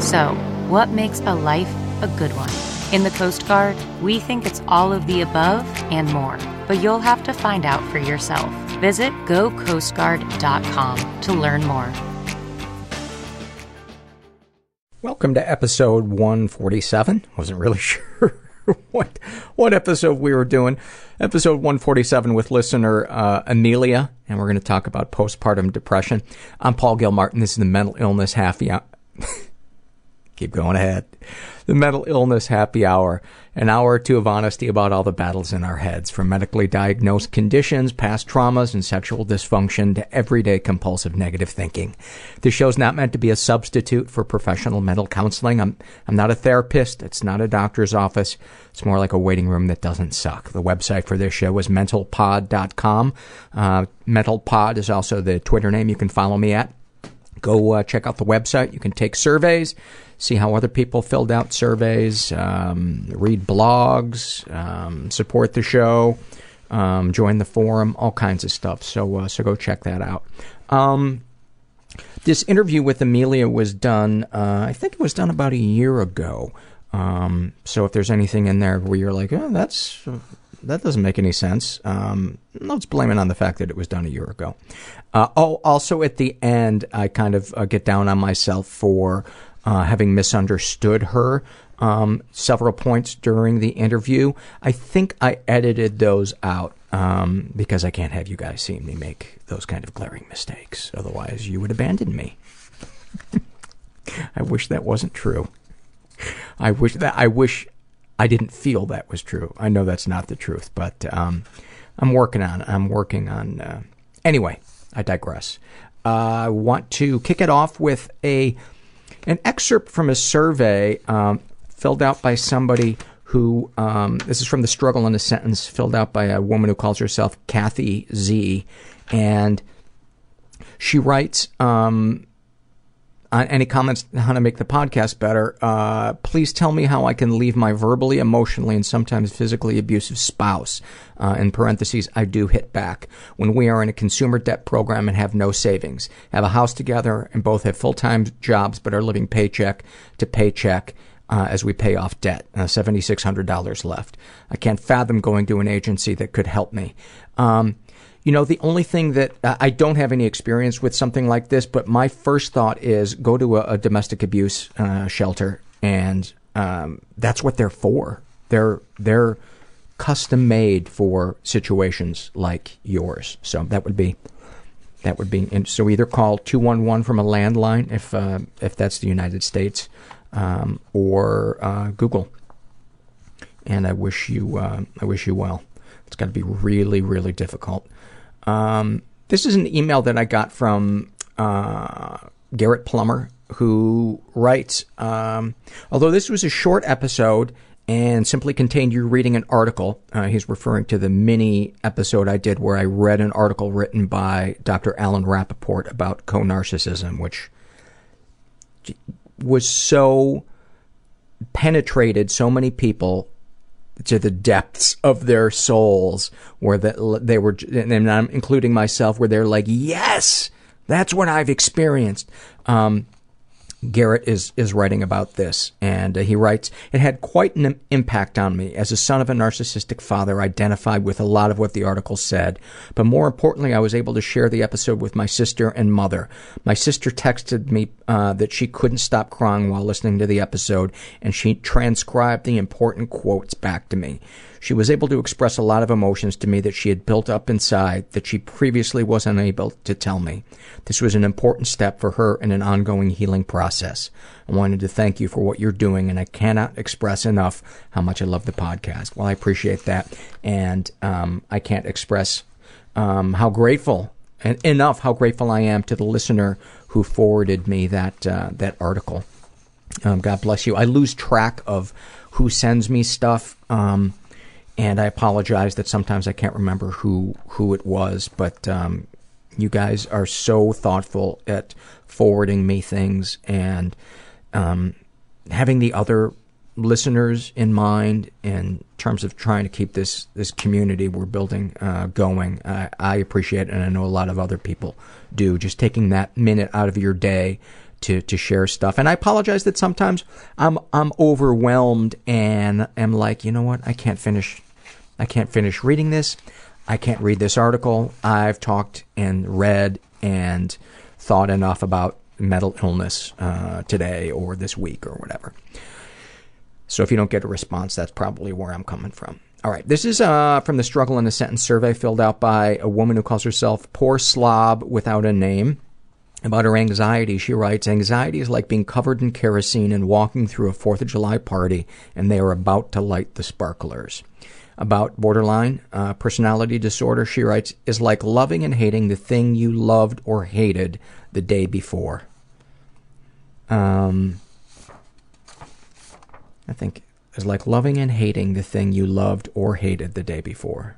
So, what makes a life a good one? In the Coast Guard, we think it's all of the above and more, but you'll have to find out for yourself. Visit gocoastguard.com to learn more. Welcome to episode 147. Wasn't really sure what what episode we were doing. Episode 147 with listener uh, Amelia, and we're going to talk about postpartum depression. I'm Paul Gilmartin. This is the mental illness happy hour. Keep going ahead. The mental illness happy hour. An hour or two of honesty about all the battles in our heads, from medically diagnosed conditions, past traumas, and sexual dysfunction to everyday compulsive negative thinking. This show's not meant to be a substitute for professional mental counseling. I'm, I'm not a therapist. It's not a doctor's office. It's more like a waiting room that doesn't suck. The website for this show is mentalpod.com. Uh, mentalpod is also the Twitter name you can follow me at. Go uh, check out the website. You can take surveys, see how other people filled out surveys, um, read blogs, um, support the show, um, join the forum, all kinds of stuff. So, uh, so go check that out. Um, this interview with Amelia was done, uh, I think it was done about a year ago. Um, so if there's anything in there where you're like, oh, that's that doesn't make any sense. Um, let's blame it on the fact that it was done a year ago. Uh, oh, also at the end, I kind of uh, get down on myself for uh, having misunderstood her um, several points during the interview. I think I edited those out um, because I can't have you guys see me make those kind of glaring mistakes. Otherwise, you would abandon me. I wish that wasn't true. I wish that I wish I didn't feel that was true. I know that's not the truth, but um, I'm working on. I'm working on. Uh, anyway, I digress. Uh, I want to kick it off with a an excerpt from a survey um, filled out by somebody who. Um, this is from the struggle in a sentence, filled out by a woman who calls herself Kathy Z, and she writes. Um, uh, any comments on how to make the podcast better, uh, please tell me how I can leave my verbally, emotionally, and sometimes physically abusive spouse. Uh, in parentheses, I do hit back. When we are in a consumer debt program and have no savings, have a house together, and both have full time jobs but are living paycheck to paycheck. Uh, as we pay off debt, uh, $7,600 left. I can't fathom going to an agency that could help me. Um, you know, the only thing that uh, I don't have any experience with something like this, but my first thought is go to a, a domestic abuse uh, shelter, and um, that's what they're for. They're they're custom made for situations like yours. So that would be that would be so either call 211 from a landline if uh, if that's the United States um, or uh, Google and I wish you uh, I wish you well it's got to be really really difficult um, this is an email that I got from uh, Garrett Plummer, who writes um, Although this was a short episode and simply contained you reading an article, uh, he's referring to the mini episode I did where I read an article written by Dr. Alan Rappoport about co narcissism, which was so penetrated so many people to the depths of their souls, where they were, and I'm including myself, where they're like, "Yes, that's what I've experienced." Um, Garrett is is writing about this, and uh, he writes, "It had quite an impact on me. As a son of a narcissistic father, I identified with a lot of what the article said, but more importantly, I was able to share the episode with my sister and mother. My sister texted me uh, that she couldn't stop crying while listening to the episode, and she transcribed the important quotes back to me." She was able to express a lot of emotions to me that she had built up inside that she previously was unable to tell me. This was an important step for her in an ongoing healing process. I wanted to thank you for what you're doing, and I cannot express enough how much I love the podcast. Well, I appreciate that, and um, I can't express um, how grateful and enough how grateful I am to the listener who forwarded me that uh, that article. Um, God bless you. I lose track of who sends me stuff. Um, and I apologize that sometimes I can't remember who who it was, but um, you guys are so thoughtful at forwarding me things and um, having the other listeners in mind in terms of trying to keep this this community we're building uh, going. I, I appreciate it, and I know a lot of other people do. Just taking that minute out of your day to to share stuff. And I apologize that sometimes I'm I'm overwhelmed and am like, you know what, I can't finish I can't finish reading this. I can't read this article. I've talked and read and thought enough about mental illness uh, today or this week or whatever. So if you don't get a response, that's probably where I'm coming from. All right, this is uh, from the Struggle in a Sentence survey filled out by a woman who calls herself Poor Slob Without a Name. About her anxiety, she writes, Anxiety is like being covered in kerosene and walking through a 4th of July party and they are about to light the sparklers about borderline uh, personality disorder, she writes, is like loving and hating the thing you loved or hated the day before. Um, I think is like loving and hating the thing you loved or hated the day before.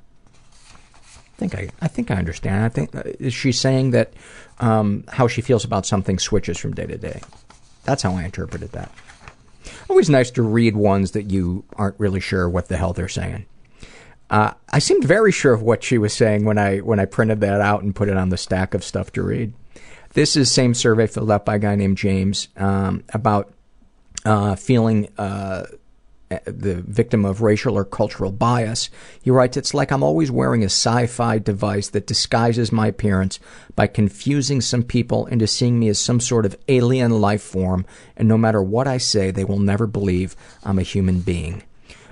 I think I, I think I understand. I think uh, is she saying that um, how she feels about something switches from day to day. That's how I interpreted that. Always nice to read ones that you aren't really sure what the hell they're saying. Uh, I seemed very sure of what she was saying when I when I printed that out and put it on the stack of stuff to read. This is same survey filled out by a guy named James um, about uh, feeling uh, the victim of racial or cultural bias. He writes, "It's like I'm always wearing a sci-fi device that disguises my appearance by confusing some people into seeing me as some sort of alien life form, and no matter what I say, they will never believe I'm a human being."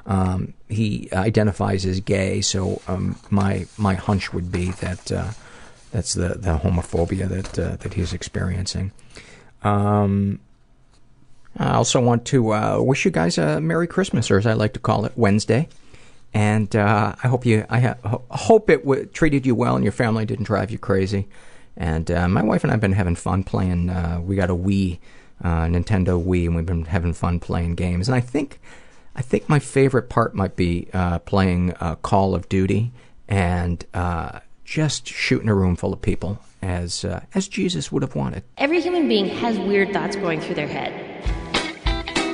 Um, he identifies as gay, so um, my my hunch would be that uh, that's the the homophobia that uh, that he's experiencing. Um, I also want to uh, wish you guys a Merry Christmas, or as I like to call it, Wednesday. And uh, I hope you, I ha- hope it w- treated you well and your family didn't drive you crazy. And uh, my wife and I have been having fun playing. Uh, we got a Wii, Nintendo Wii, and we've been having fun playing games. And I think, I think my favorite part might be uh, playing uh, Call of Duty and uh, just shooting a room full of people as uh, as Jesus would have wanted. Every human being has weird thoughts going through their head.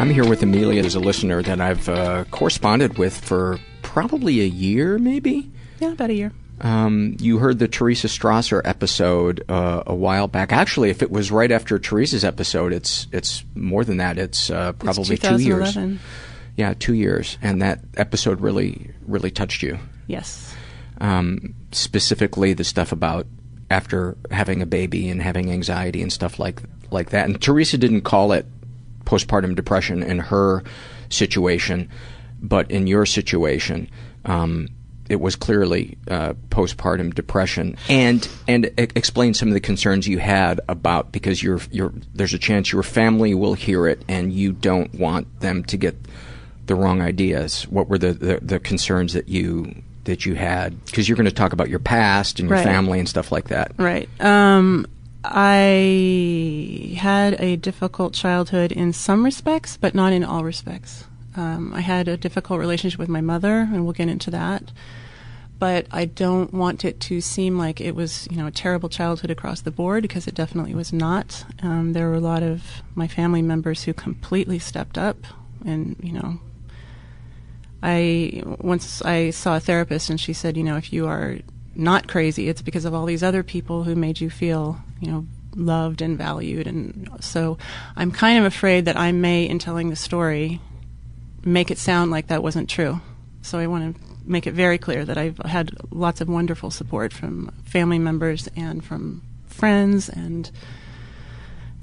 I'm here with Amelia as a listener that I've uh, corresponded with for probably a year, maybe. Yeah, about a year. Um, you heard the Teresa Strasser episode uh, a while back. Actually, if it was right after Teresa's episode, it's it's more than that. It's uh, probably two years. 2011. Yeah, two years, and that episode really really touched you. Yes. Um, specifically, the stuff about after having a baby and having anxiety and stuff like like that. And Teresa didn't call it postpartum depression in her situation, but in your situation, um, it was clearly uh, postpartum depression. And and e- explain some of the concerns you had about because you're you're there's a chance your family will hear it and you don't want them to get the wrong ideas. What were the the, the concerns that you that you had? Because you're going to talk about your past and your Right. family and stuff like that. Right. Um, I had a difficult childhood in some respects, but not in all respects. Um, I had a difficult relationship with my mother, and we'll get into that. But I don't want it to seem like it was, you know, a terrible childhood across the board because it definitely was not. Um, there were a lot of my family members who completely stepped up, and you know, I once I saw a therapist and she said, you know, if you are not crazy, it's because of all these other people who made you feel, you know, loved and valued. And so I'm kind of afraid that I may, in telling the story, make it sound like that wasn't true. So I want to make it very clear that I've had lots of wonderful support from family members and from friends, and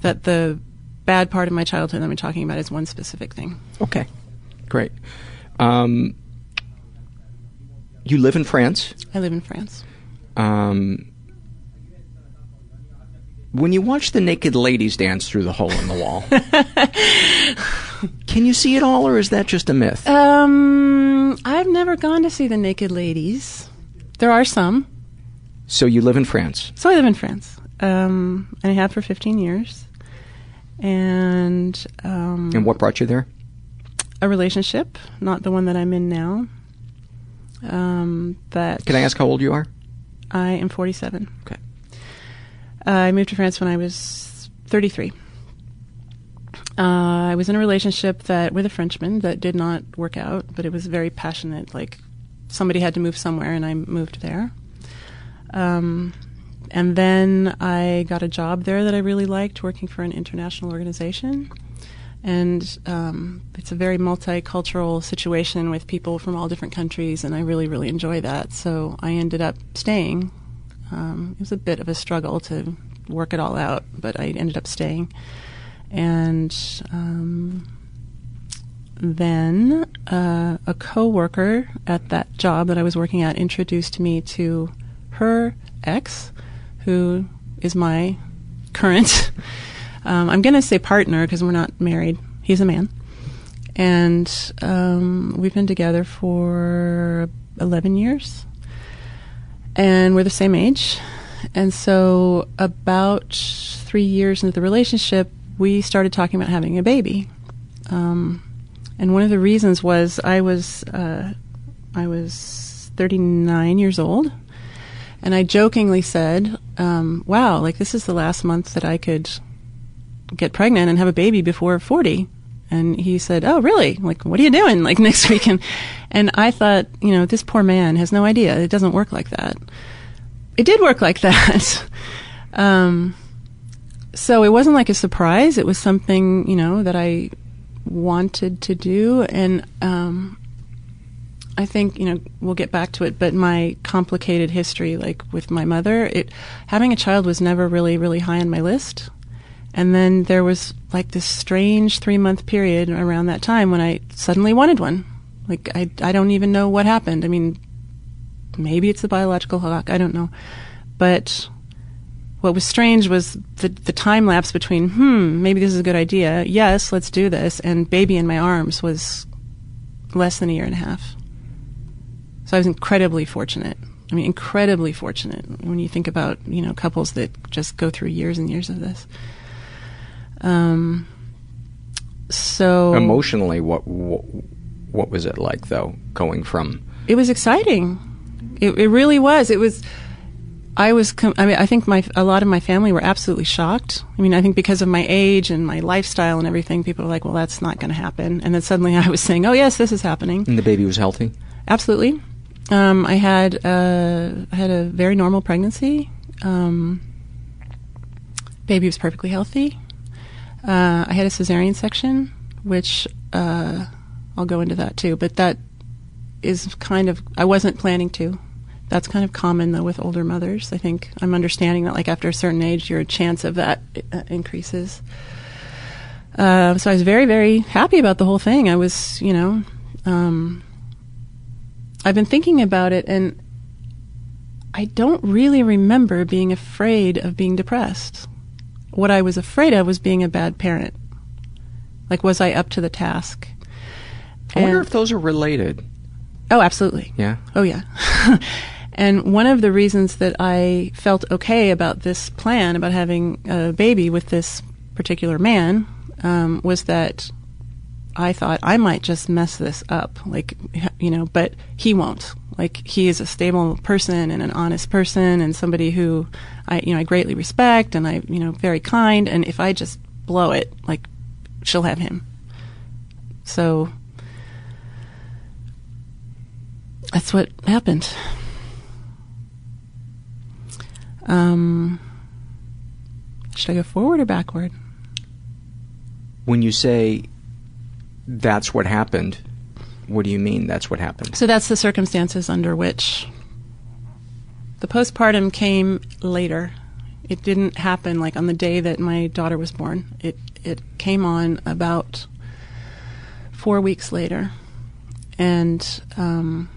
that the bad part of my childhood that I'm talking about is one specific thing. Okay, great. Um, you live in France. I live in France. Um, when you watch the naked ladies dance through the hole in the wall, can you see it all, or is that just a myth? Um, I've never gone to see the naked ladies. There are some. So you live in France. So I live in France, um, and I have for 15 years. And um, And what brought you there? a relationship, not the one that I'm in now. Um, that Can I ask how old you are? I am 47. Okay. I moved to France when I was 33. Uh, I was in a relationship that with a Frenchman that did not work out, but it was very passionate. Like somebody had to move somewhere, and I moved there. Um, and then I got a job there that I really liked, working for an international organization. And um, it's a very multicultural situation with people from all different countries, and I really, really enjoy that. So I ended up staying. Um, it was a bit of a struggle to work it all out, but I ended up staying. And um, then uh, a coworker at that job that I was working at introduced me to her ex, who is my current. Um, I'm going to say partner because we're not married. He's a man, and um, we've been together for 11 years, and we're the same age. And so, about three years into the relationship, we started talking about having a baby. Um, and one of the reasons was I was uh, I was 39 years old, and I jokingly said, um, "Wow, like this is the last month that I could get pregnant and have a baby before 40." And he said, "Oh, really? Like, what are you doing like next weekend?" And I thought, you know, this poor man has no idea. It doesn't work like that. It did work like that. um, so it wasn't like a surprise. It was something, you know, that I wanted to do, and um, I think you know we'll get back to it. But my complicated history, like with my mother, it having a child was never really, really high on my list. And then there was like this strange three month period around that time when I suddenly wanted one. Like I, I don't even know what happened. I mean, maybe it's the biological clock. I don't know, but what was strange was the the time lapse between hmm maybe this is a good idea yes let's do this and baby in my arms was less than a year and a half so i was incredibly fortunate i mean incredibly fortunate when you think about you know couples that just go through years and years of this um so Emotionally, what, what what was it like though? Going from it was exciting it, it really was it was I was, com- I mean, I think my a lot of my family were absolutely shocked. I mean, I think because of my age and my lifestyle and everything, people were like, "Well, that's not going to happen." And then suddenly, I was saying, "Oh, yes, this is happening." and the baby was healthy. Absolutely. Um, I had uh, I had a very normal pregnancy. Um, baby was perfectly healthy. Uh, I had a cesarean section, which uh, I'll go into that too. But that is kind of I wasn't planning to. That's kind of common though with older mothers. I think I'm understanding that like after a certain age, your chance of that uh, increases. Uh, so I was very, very happy about the whole thing. I was, you know, um, I've been thinking about it, and I don't really remember being afraid of being depressed. What I was afraid of was being a bad parent. Like, was I up to the task? I wonder And- if those are related. Oh, absolutely. Yeah. Oh, yeah. and one of the reasons that I felt okay about this plan, about having a baby with this particular man, um, was that I thought I might just mess this up. Like, you know, but he won't. Like, he is a stable person and an honest person and somebody who I, you know, I greatly respect and I, you know, very kind. And if I just blow it, like, she'll have him. So that's what happened. Um, should I go forward or backward? When you say that's what happened, what do you mean that's what happened? So that's the circumstances under which the postpartum came later. It didn't happen like on the day that my daughter was born. It it came on about four weeks later, and um,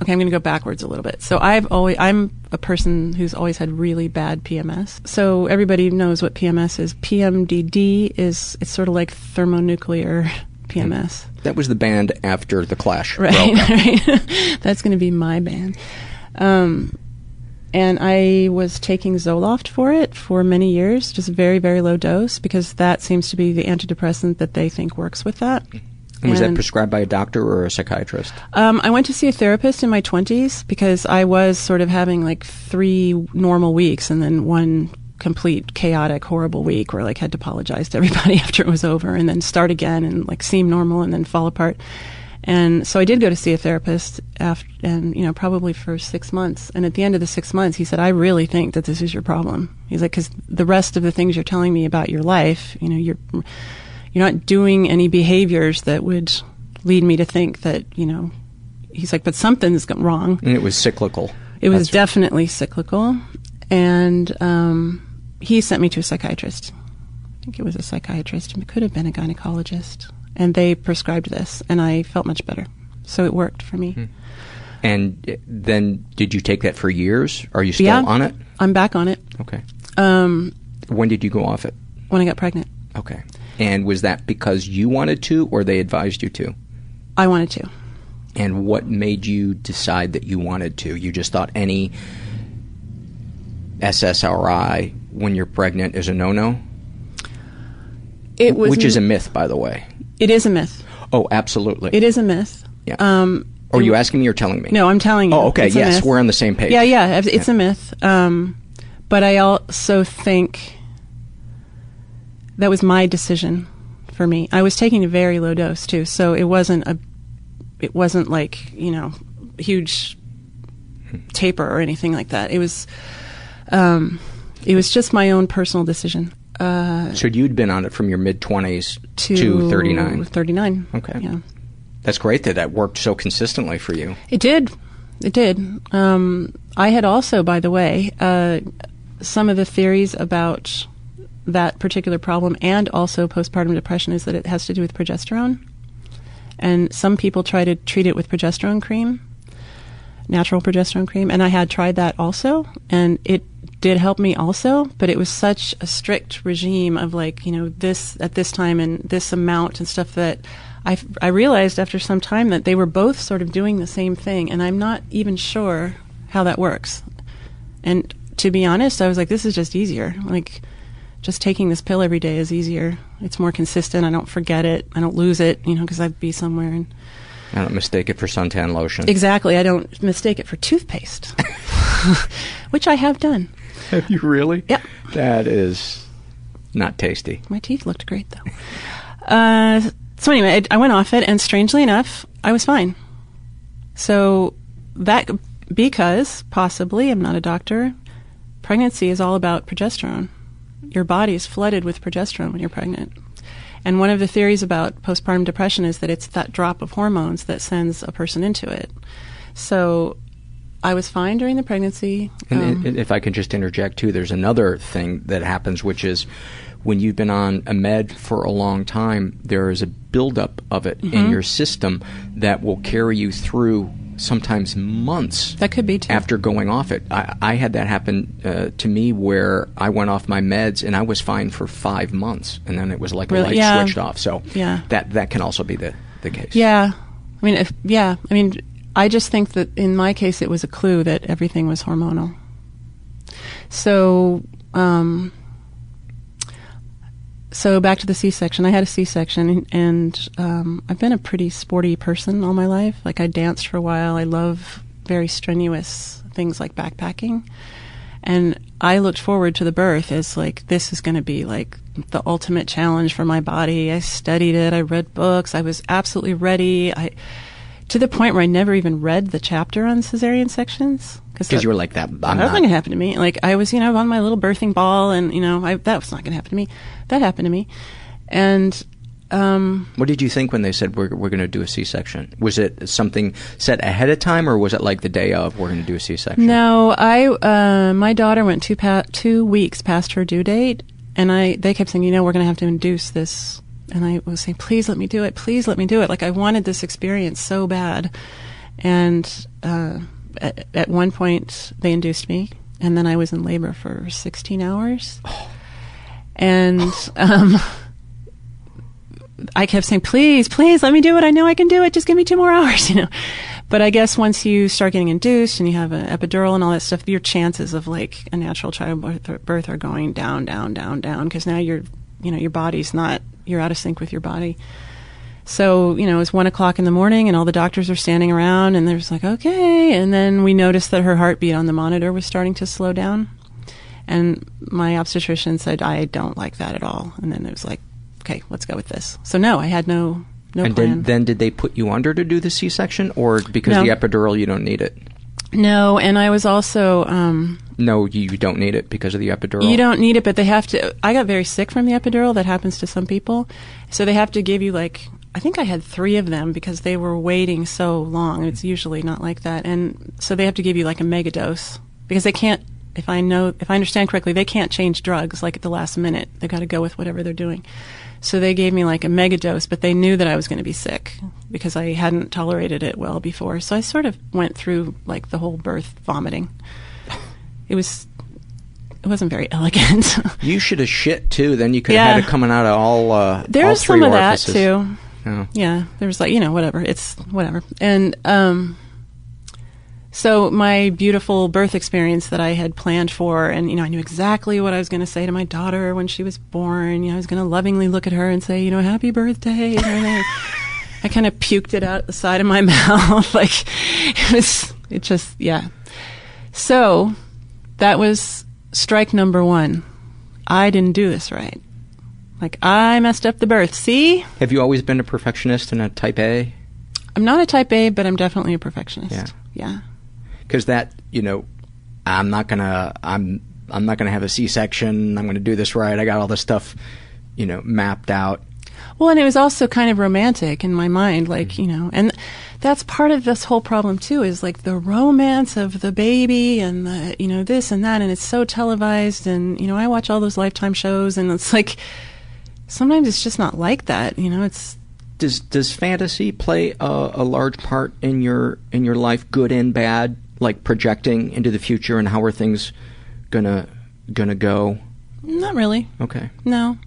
okay, I'm going to go backwards a little bit. So I've always I'm a person who's always had really bad PMS. So everybody knows what PMS is. PMDD is it's sort of like thermonuclear PMS. That was the band after the Clash. Right, right. That's going to be my band. Um, and I was taking Zoloft for it for many years, just a very, very low dose, because that seems to be the antidepressant that they think works with that. And was that prescribed by a doctor or a psychiatrist? Um, I went to see a therapist in my 20s because I was sort of having like three normal weeks and then one complete chaotic horrible week where like had to apologize to everybody after it was over and then start again and like seem normal and then fall apart. And so I did go to see a therapist after, and you know, probably for six months. And at the end of the six months, he said, "I really think that this is your problem." He's like, "Because the rest of the things you're telling me about your life, you know, you're you're not doing any behaviors that would lead me to think that you know." He's like, "But something's wrong." And it was cyclical. It was That's- definitely cyclical, and um, he sent me to a psychiatrist. I think it was a psychiatrist. It could have been a gynecologist, and they prescribed this, and I felt much better. So it worked for me. And uh, then did you take that for years? Are you still yeah, on it? I'm back on it. Okay. Um, When did you go off it? when I got pregnant, Okay. And was that because you wanted to or they advised you to? I wanted to. And what made you decide that you wanted to? You just thought any SSRI when you're pregnant is a no-no? It was Which is a myth, by the way. It is a myth. Oh, absolutely. It is a myth. Yeah. Um, Are you asking me or telling me? No, I'm telling you. Oh, okay. It's Yes, we're on the same page. Yeah, yeah. It's it's Yeah. a myth. Um, but I also think that was my decision for me. I was taking a very low dose too, so it wasn't a, it wasn't like you know, huge taper or anything like that. It was, um, it was just my own personal decision. Uh, So you'd been on it from your mid 20s to, to 39. 39. Okay. Yeah. That's great that that worked so consistently for you. It did. It did. Um, I had also, by the way, uh, some of the theories about that particular problem and also postpartum depression is that it has to do with progesterone. And some people try to treat it with progesterone cream, natural progesterone cream. And I had tried that also. And it did help me also, but it was such a strict regime of like, you know, this at this time and this amount and stuff that I, I realized after some time that they were both sort of doing the same thing. And I'm not even sure how that works. And to be honest, I was like, this is just easier. Like, just taking this pill every day is easier. It's more consistent. I don't forget it. I don't lose it, you know, because I'd be somewhere and I don't mistake it for suntan lotion. Exactly. I don't mistake it for toothpaste, which I have done. Have you really? Yeah. That is not tasty. My teeth looked great though. Uh, so anyway, I, I went off it, and strangely enough, I was fine. So that because possibly I'm not a doctor. Pregnancy is all about progesterone. Your body is flooded with progesterone when you're pregnant. And one of the theories about postpartum depression is that it's that drop of hormones that sends a person into it. So I was fine during the pregnancy. And, Um, and if I can just interject too, there's another thing that happens, which is when you've been on a med for a long time, there is a buildup of it in Mhm. your system that will carry you through sometimes months. That could be too. After going off it, I, I had that happen uh, to me where I went off my meds and I was fine for five months, and then it was like a light Yeah. switched off. So Yeah. that that can also be the the case. Yeah. I mean, if, yeah. I mean, I just think that in my case, it was a clue that everything was hormonal. So, um, so back to the C-section. I had a C-section, and um, I've been a pretty sporty person all my life. Like I danced for a while. I love very strenuous things like backpacking, and I looked forward to the birth as like this is going to be like the ultimate challenge for my body. I studied it. I read books. I was absolutely ready. I to the point where I never even read the chapter on cesarean sections Because you were like that. I'm that not. wasn't going to happen to me. Like I was, you know, on my little birthing ball, and you know, I, that was not going to happen to me. That happened to me, and um, What did you think when they said we're we're going to do a C-section? Was it something set ahead of time, or was it like the day of we're going to do a C-section? no, I uh, my daughter went two pa- two weeks past her due date, and I they kept saying, you know, we're going to have to induce this, and I was saying, please let me do it, please let me do it. Like I wanted this experience so bad, and uh, at, at one point they induced me, and then I was in labor for 16 hours, and um, I kept saying, please, please let me do it. I know I can do it. Just give me two more hours, you know. But I guess once you start getting induced and you have an epidural and all that stuff, your chances of like a natural childbirth birth are going down, down, down, down because now you're, you know, your body's not, you're out of sync with your body. So, you know, it's one o'clock in the morning and all the doctors are standing around and there's like, okay. And then we noticed that her heartbeat on the monitor was starting to slow down. And my obstetrician said, I don't like that at all. And then it was like, okay, let's go with this. So no, I had no, no and plan. then, then did they put you under to do the C-section, or because No. the epidural you don't need it? No, and I was also, um, No, you don't need it because of the epidural. You don't need it, but they have to. I got very sick from the epidural. That happens to some people. So they have to give you like. I think I had three of them because they were waiting so long. It's usually not like that, and so they have to give you like a mega dose because they can't. If I know, if I understand correctly, they can't change drugs like at the last minute. They've got to go with whatever they're doing. So they gave me like a mega dose, but they knew that I was going to be sick because I hadn't tolerated it well before. So I sort of went through like the whole birth vomiting. It was it wasn't very elegant. You should have shit too. Then you could Yeah. have had it coming out of all. Uh, there all was some of that orifices. too. Oh. Yeah, there was like you know whatever. It's whatever. And um, so my beautiful birth experience that I had planned for, and you know I knew exactly what I was going to say to my daughter when she was born. You know I was going to lovingly look at her and say, you know, happy birthday. I kind of puked it out the side of my mouth. like it was. It just yeah. So that was strike number one. I didn't do this right. Like I messed up the birth. See, Have you always been a perfectionist and a type A? I'm not a type A, but I'm definitely a perfectionist. Yeah. Yeah. Because that, you know, I'm not gonna, I'm, I'm not gonna have a C-section. I'm gonna do this right. I got all this stuff, you know, mapped out. Well, and it was also kind of romantic in my mind, like, you know, and that's part of this whole problem too, is like the romance of the baby and the, you know, this and that, and it's so televised, and, you know, I watch all those Lifetime shows, and it's like, sometimes it's just not like that, you know, it's, Does does fantasy play a, a large part in your in your life, good and bad, like projecting into the future and how are things gonna gonna go? not really. Okay. No.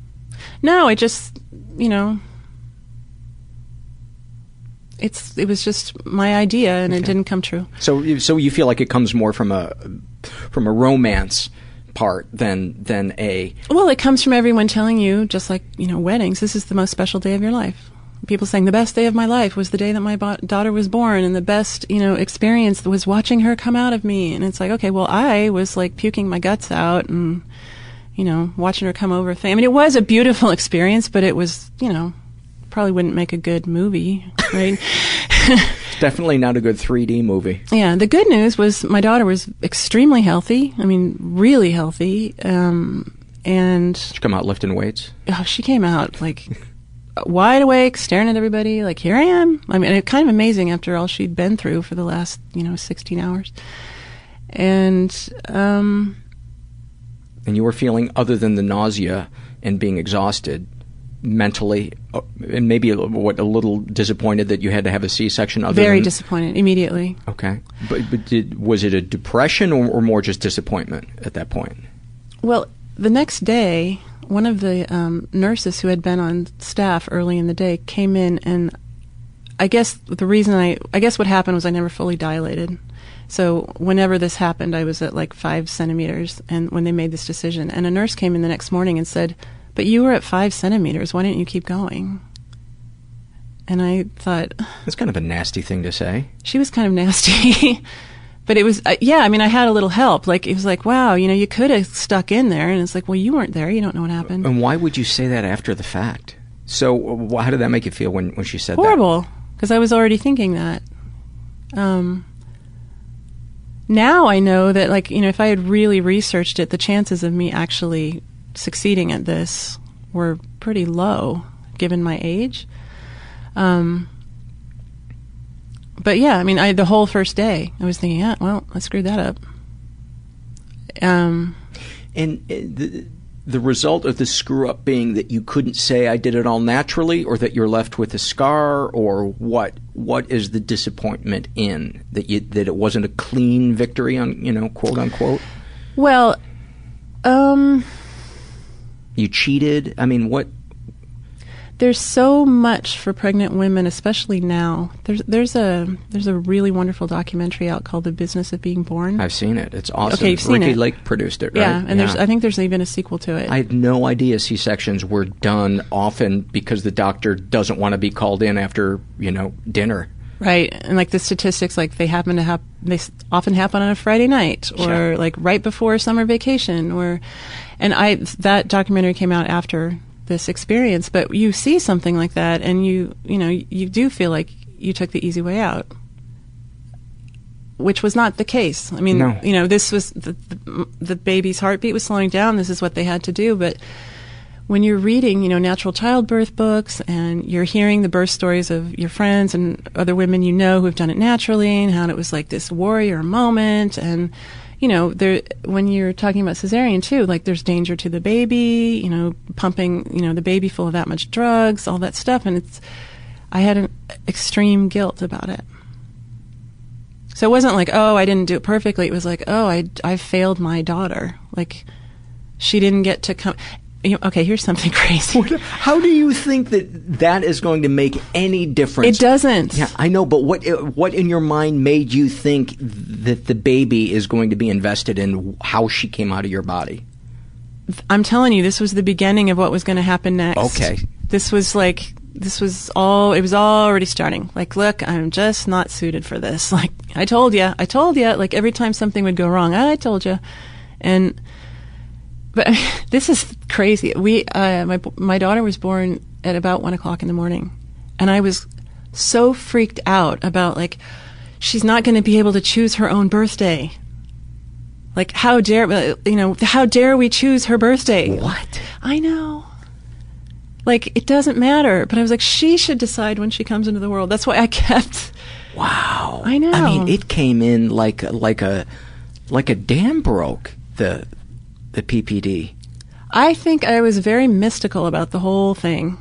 No, it just, you know, it's, it was just my idea, and it didn't come true. So you- so you feel like it comes more from a from a romance part than than a Well, it comes from everyone telling you, just like, you know, weddings, this is the most special day of your life. People saying the best day of my life was the day that my bo- daughter was born, and the best, you know, experience was watching her come out of me. And it's like, okay, well, I was like puking my guts out and, you know, watching her come over. Thing. I mean, it was a beautiful experience, but it was, you know, probably wouldn't make a good movie, right? definitely not a good 3D movie. Yeah, the good news was my daughter was extremely healthy. I mean, really healthy. Um, and you come out lifting weights? oh, she came out like wide awake, staring at everybody, like, here I am. I mean, it's kind of amazing after all she'd been through for the last, you know, 16 hours. And, um, And you were feeling, other than the nausea and being exhausted, mentally, uh, and maybe a, little- what a little disappointed that you had to have a C-section. Other very than, disappointed immediately. Okay, but but did was it a depression or, or more just disappointment at that point? Well, the next day, one of the um, nurses who had been on staff early in the day came in, and I guess the reason I, I guess what happened was I never fully dilated. So whenever this happened, I was at like five centimeters, and when they made this decision, and a nurse came in the next morning and said, "But you were at five centimeters. Why didn't you keep going?" And I thought, That's kind of a nasty thing to say. she was kind of nasty. but it was, uh, yeah, I mean, I had a little help. Like, it was like, wow, you know, you could have stuck in there. And it's like, well, you weren't there. You don't know what happened. And why would you say that after the fact? So, how did that make you feel when, when she said that? Horrible. Because I was already thinking that. Um, now I know that, like, you know, if I had really researched it, the chances of me actually succeeding at this were pretty low, given my age. Um, but yeah, I mean, I the whole first day, I was thinking, yeah, well, I screwed that up. Um. And uh, the, the result of the screw up being that you couldn't say I did it all naturally, or that you're left with a scar, or what? What is the disappointment in that you that it wasn't a clean victory on you know quote unquote? well, um, You cheated. I mean, what? There's so much for pregnant women, especially now. There's there's a there's a really wonderful documentary out called The Business of Being Born. I've seen it. It's awesome. Okay, you've seen Ricki it. Lake produced it, right? Yeah, and there's I think there's even a sequel to it. I had no idea C sections were done often because the doctor doesn't want to be called in after you know dinner. Right, and like the statistics, like they happen to have, they often happen on a Friday night, or Sure. like right before summer vacation, or, and I that documentary came out after this experience, but you see something like that, and you you know you do feel like you took the easy way out, which was not the case. I mean, No. you know, this was the, the the baby's heartbeat was slowing down. This is what they had to do, but when you're reading, you know, natural childbirth books and you're hearing the birth stories of your friends and other women you know who've done it naturally and how it was like this warrior moment and you know, there when you're talking about cesarean too, like there's danger to the baby, you know, pumping, you know, the baby full of that much drugs, all that stuff and it's I had an extreme guilt about it. So it wasn't like, oh, I didn't do it perfectly. It was like, oh, I I failed my daughter. Like she didn't get to come you know, okay, here's something crazy. How do you think that that is going to make any difference? It doesn't. Yeah, I know, but what what in your mind made you think that the baby is going to be invested in how she came out of your body? I'm telling you, this was the beginning of what was going to happen next. Okay. This was like, this was all, it was already starting. Like, look, I'm just not suited for this. Like, I told you, I told you. Like, every time something would go wrong, I told you. And, but this is crazy. We, uh, my, my daughter was born at about one o'clock in the morning. And I was so freaked out about, like, she's not going to be able to choose her own birthday. Like, how dare, you know, how dare we choose her birthday? What? I know. Like, it doesn't matter. But I was like, she should decide when she comes into the world. That's why I kept. Wow. I know. I mean, it came in like like a like a dam broke the the PPD. I think I was very mystical about the whole thing.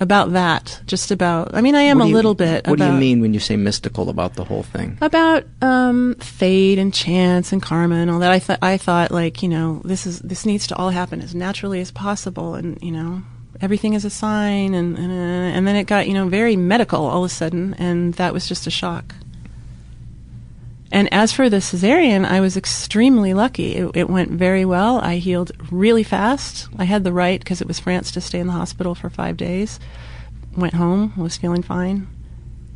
About that. Just about. I mean, I am a little bit. What do you mean when you say mystical about the whole thing? about um, fate and chance and karma and all that. I thought I thought like you know this is this needs to all happen as naturally as possible, and you know everything is a sign, and and, and then it got you know very medical all of a sudden, and that was just a shock. And as for the cesarean, I was extremely lucky. It, it went very well. I healed really fast. I had the right because it was France to stay in the hospital for five days. Went home, was feeling fine.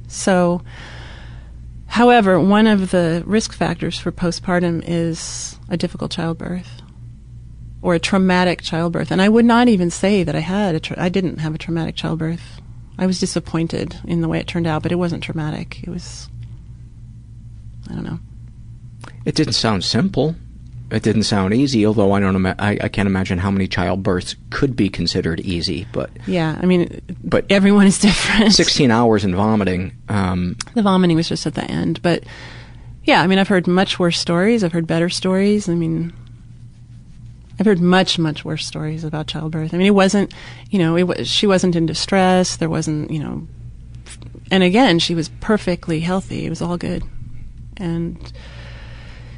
So. However, one of the risk factors for postpartum is a difficult childbirth or a traumatic childbirth. And I would not even say that I had a tra- I didn't have a traumatic childbirth. I was disappointed in the way it turned out, but it wasn't traumatic. It was I don't know. It didn't sound simple. it didn't sound easy. Although I don't, ima- I, I can't imagine how many childbirths could be considered easy. But Yeah, I mean, but everyone is different. 16 hours and vomiting. Um, The vomiting was just at the end, but yeah, I mean, I've heard much worse stories. I've heard better stories. I mean, I've heard much, much worse stories about childbirth. I mean, it wasn't, you know, it was she wasn't in distress. There wasn't, you know, and again, she was perfectly healthy. It was all good, and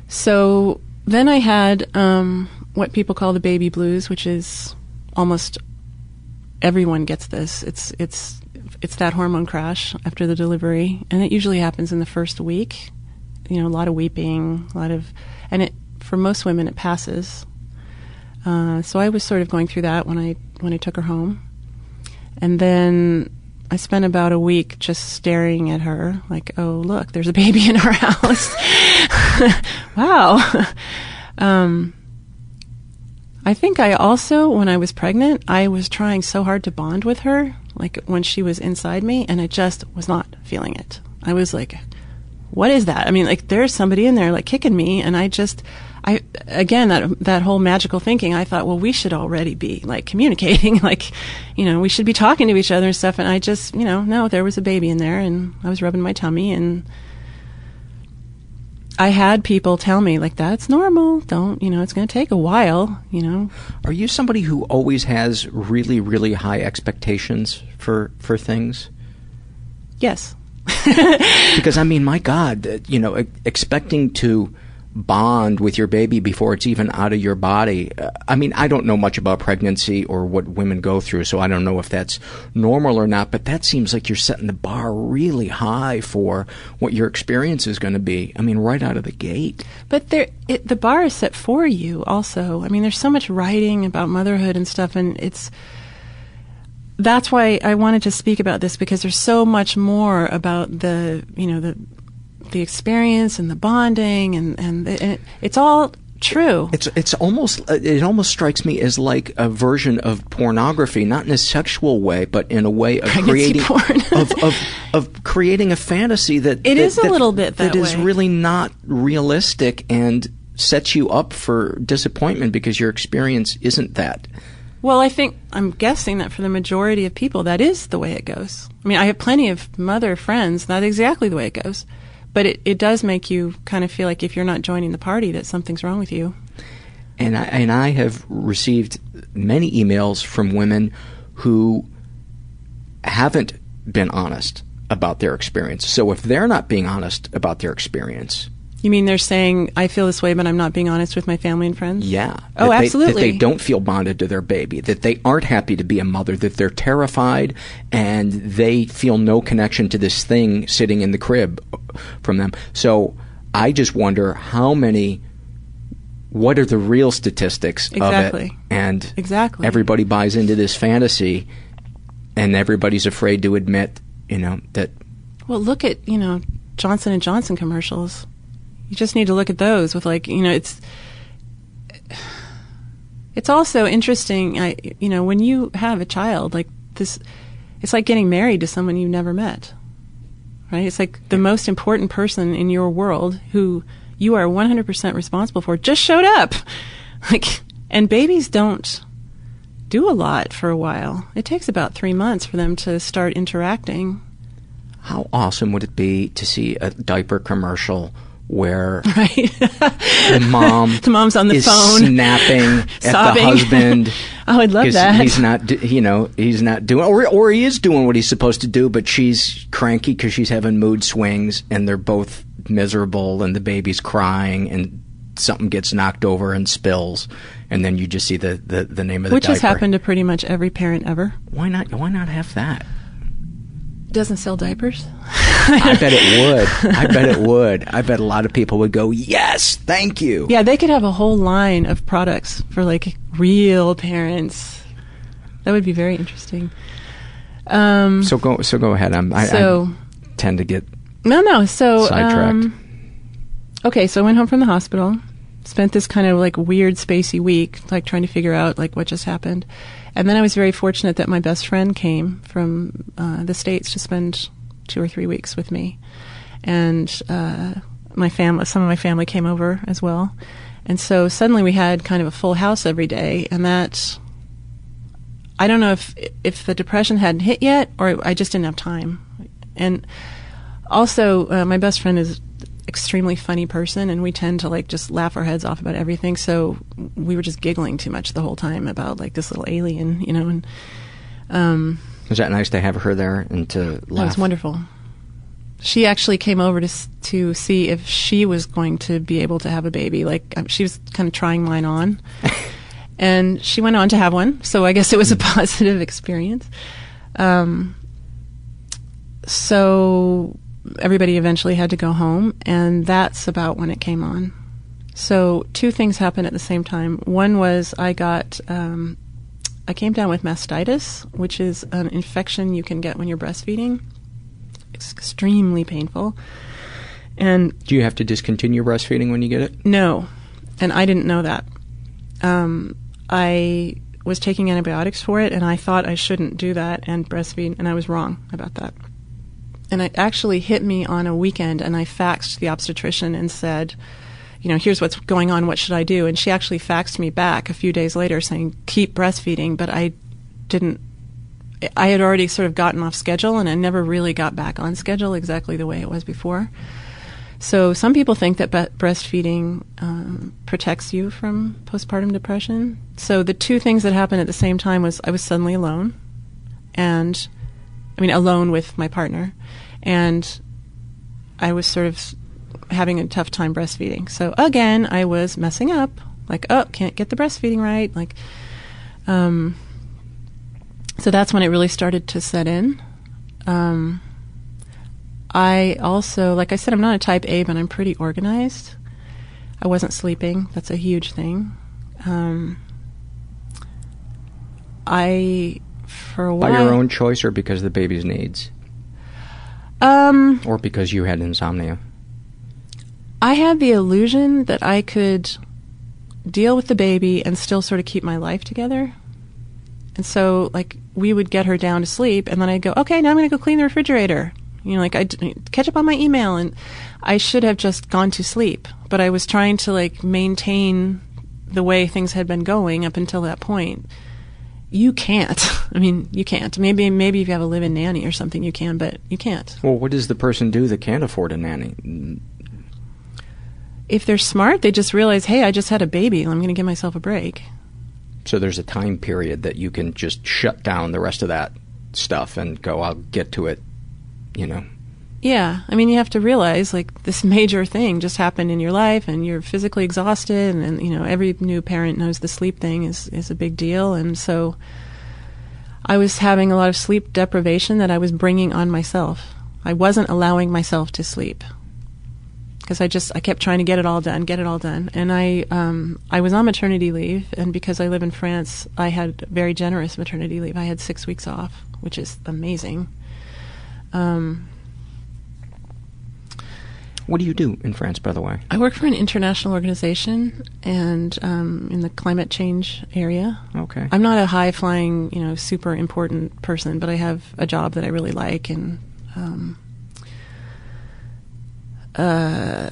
so then I had um, what people call the baby blues, which is almost everyone gets this. It's it's it's that hormone crash after the delivery, and it usually happens in the first week. You know, a lot of weeping, a lot of, and it for most women it passes. Uh, so I was sort of going through that when I when I took her home, and then I spent about a week just staring at her, like, oh look, there's a baby in our house. wow. um, I think I also, when I was pregnant, I was trying so hard to bond with her, like when she was inside me, and I just was not feeling it. I was like, what is that? I mean, like there's somebody in there like kicking me, and I just, I again that that whole magical thinking. I thought, well, we should already be like communicating, like, you know, we should be talking to each other and stuff. And I just, you know, no, there was a baby in there, and I was rubbing my tummy, and I had people tell me like that's normal. Don't you know? It's going to take a while. You know. Are you somebody who always has really, really high expectations for for things? Yes. because I mean, my God, you know, expecting to bond with your baby before it's even out of your body. Uh, I mean, I don't know much about pregnancy or what women go through, so I don't know if that's normal or not, but that seems like you're setting the bar really high for what your experience is going to be. I mean, right out of the gate. But there, it, the bar is set for you. Also, I mean, there's so much writing about motherhood and stuff, and it's that's why I wanted to speak about this because there's so much more about the you know the the experience and the bonding and and, it, it's all true. It's it's almost uh, it almost strikes me as like a version of pornography, not in a sexual way, but in a way of Pregnancy creating of, of of creating a fantasy that It that, is a that- little bit that is way. really not realistic and sets you up for disappointment because your experience isn't that. Well, I think I'm guessing that for the majority of people, that is the way it goes. I mean, I have plenty of mother friends. That's exactly the way it goes. But it, it does make you kind of feel like if you're not joining the party, that something's wrong with you. And I, and I have received many emails from women who haven't been honest about their experience. So if they're not being honest about their experience, You mean they're saying I feel this way, but I'm not being honest with my family and friends? yeah. Oh, that they- absolutely. that they don't feel bonded to their baby, that they aren't happy to be a mother, that they're terrified and they feel no connection to this thing sitting in the crib from them. So I just wonder how many what are the real statistics of Exactly. it? And Exactly. everybody buys into this fantasy and everybody's afraid to admit, you know, that Well, look at you know Johnson and Johnson commercials. You just need to look at those with like you know it's. It's also interesting, I you know, when you have a child like this, it's like getting married to someone you've never met, right? It's like the most important person in your world who you are 100% responsible for just showed up, like, and babies don't do a lot for a while. It takes about three months for them to start interacting. how awesome would it be to see a diaper commercial where Right. the mom The mom's on the is phone, snapping at the sobbing. husband. Oh, I'd love that. He's not, you know, he's not doing, or or he is doing what he's supposed to do, but she's cranky because she's having mood swings, and they're both miserable, and the baby's crying, and something gets knocked over and spills, and then you just see the the, the name of the Which has happened to pretty much every parent ever. Why not? Why not have that? Doesn't sell diapers. I bet it would. I bet it would. I bet a lot of people would go, yes, thank you. Yeah, they could have a whole line of products for like real parents. That would be very interesting. Um, So go, so go ahead. I'm, I, So- I tend to get no, no. So Sidetracked. um, okay, so I went home from the hospital. Spent this kind of like weird spacey week, like trying to figure out like what just happened, and then I was very fortunate that my best friend came from uh, the states to spend two or three weeks with me, and uh, my family, some of my family came over as well, And so suddenly we had kind of a full house every day, and that I don't know if if the depression hadn't hit yet, or I just didn't have time. And also, uh, my best friend is extremely funny person, and we tend to like just laugh our heads off about everything. So we were just giggling too much the whole time about like this little alien, you know. And um, Was that nice to have her there and to that laugh? was wonderful. She actually came over to to see if she was going to be able to have a baby. Like um, she was kind of trying mine on, and she went on to have one. So I guess it was a positive experience. Um, so everybody eventually had to go home, and that's about when it came on. So two things happened at the same time. One was I got um, I came down with mastitis, which is an infection you can get when you're breastfeeding. It's extremely painful. And Do you have to discontinue breastfeeding when you get it? no, and I didn't know that. Um, I was taking antibiotics for it, and I thought I shouldn't do that and breastfeed, and I was wrong about that. And it actually hit me on a weekend, and I faxed the obstetrician and said, you know, here's what's going on. What should I do? And she actually faxed me back a few days later saying, keep breastfeeding. But I didn't, I had already sort of gotten off schedule and I never really got back on schedule exactly the way it was before. So some people think that be- breastfeeding um, protects you from postpartum depression. So the two things that happened at the same time was I was suddenly alone, and I mean alone with my partner, and I was sort of having a tough time breastfeeding. So again, I was messing up. Like, oh, can't get the breastfeeding right. Like, um, so that's when it really started to set in. Um, I also, like I said, I'm not a type A, but I'm pretty organized. I wasn't sleeping. That's a huge thing. Um, I, for a while. By your own choice or because of the baby's needs? um, Or because you had insomnia? I had the illusion that I could deal with the baby and still sort of keep my life together. And so, like, we would get her down to sleep, and then I'd go, okay, now I'm going to go clean the refrigerator. You know, like, I'd catch up on my email, and I should have just gone to sleep. But I was trying to, like, maintain the way things had been going up until that point. You can't. I mean, you can't. Maybe, maybe if you have a live-in nanny or something, you can, but you can't. Well, what does the person do that can't afford a nanny? If they're smart, they just realize, hey, I just had a baby. I'm going to give myself a break. So there's a time period that you can just shut down the rest of that stuff and go, I'll get to it, you know. Yeah, I mean, you have to realize like this major thing just happened in your life, and you're physically exhausted, and, and you know every new parent knows the sleep thing is is a big deal, and so I was having a lot of sleep deprivation that I was bringing on myself. I wasn't allowing myself to sleep because I just I kept trying to get it all done, get it all done, and I um, I was on maternity leave, and because I live in France, I had very generous maternity leave. I had six weeks off, which is amazing. Um, What do you do in France, by the way? I work for an international organization and um, in the climate change area. Okay. I'm not a high flying, you know, super important person, but I have a job that I really like, and um, uh,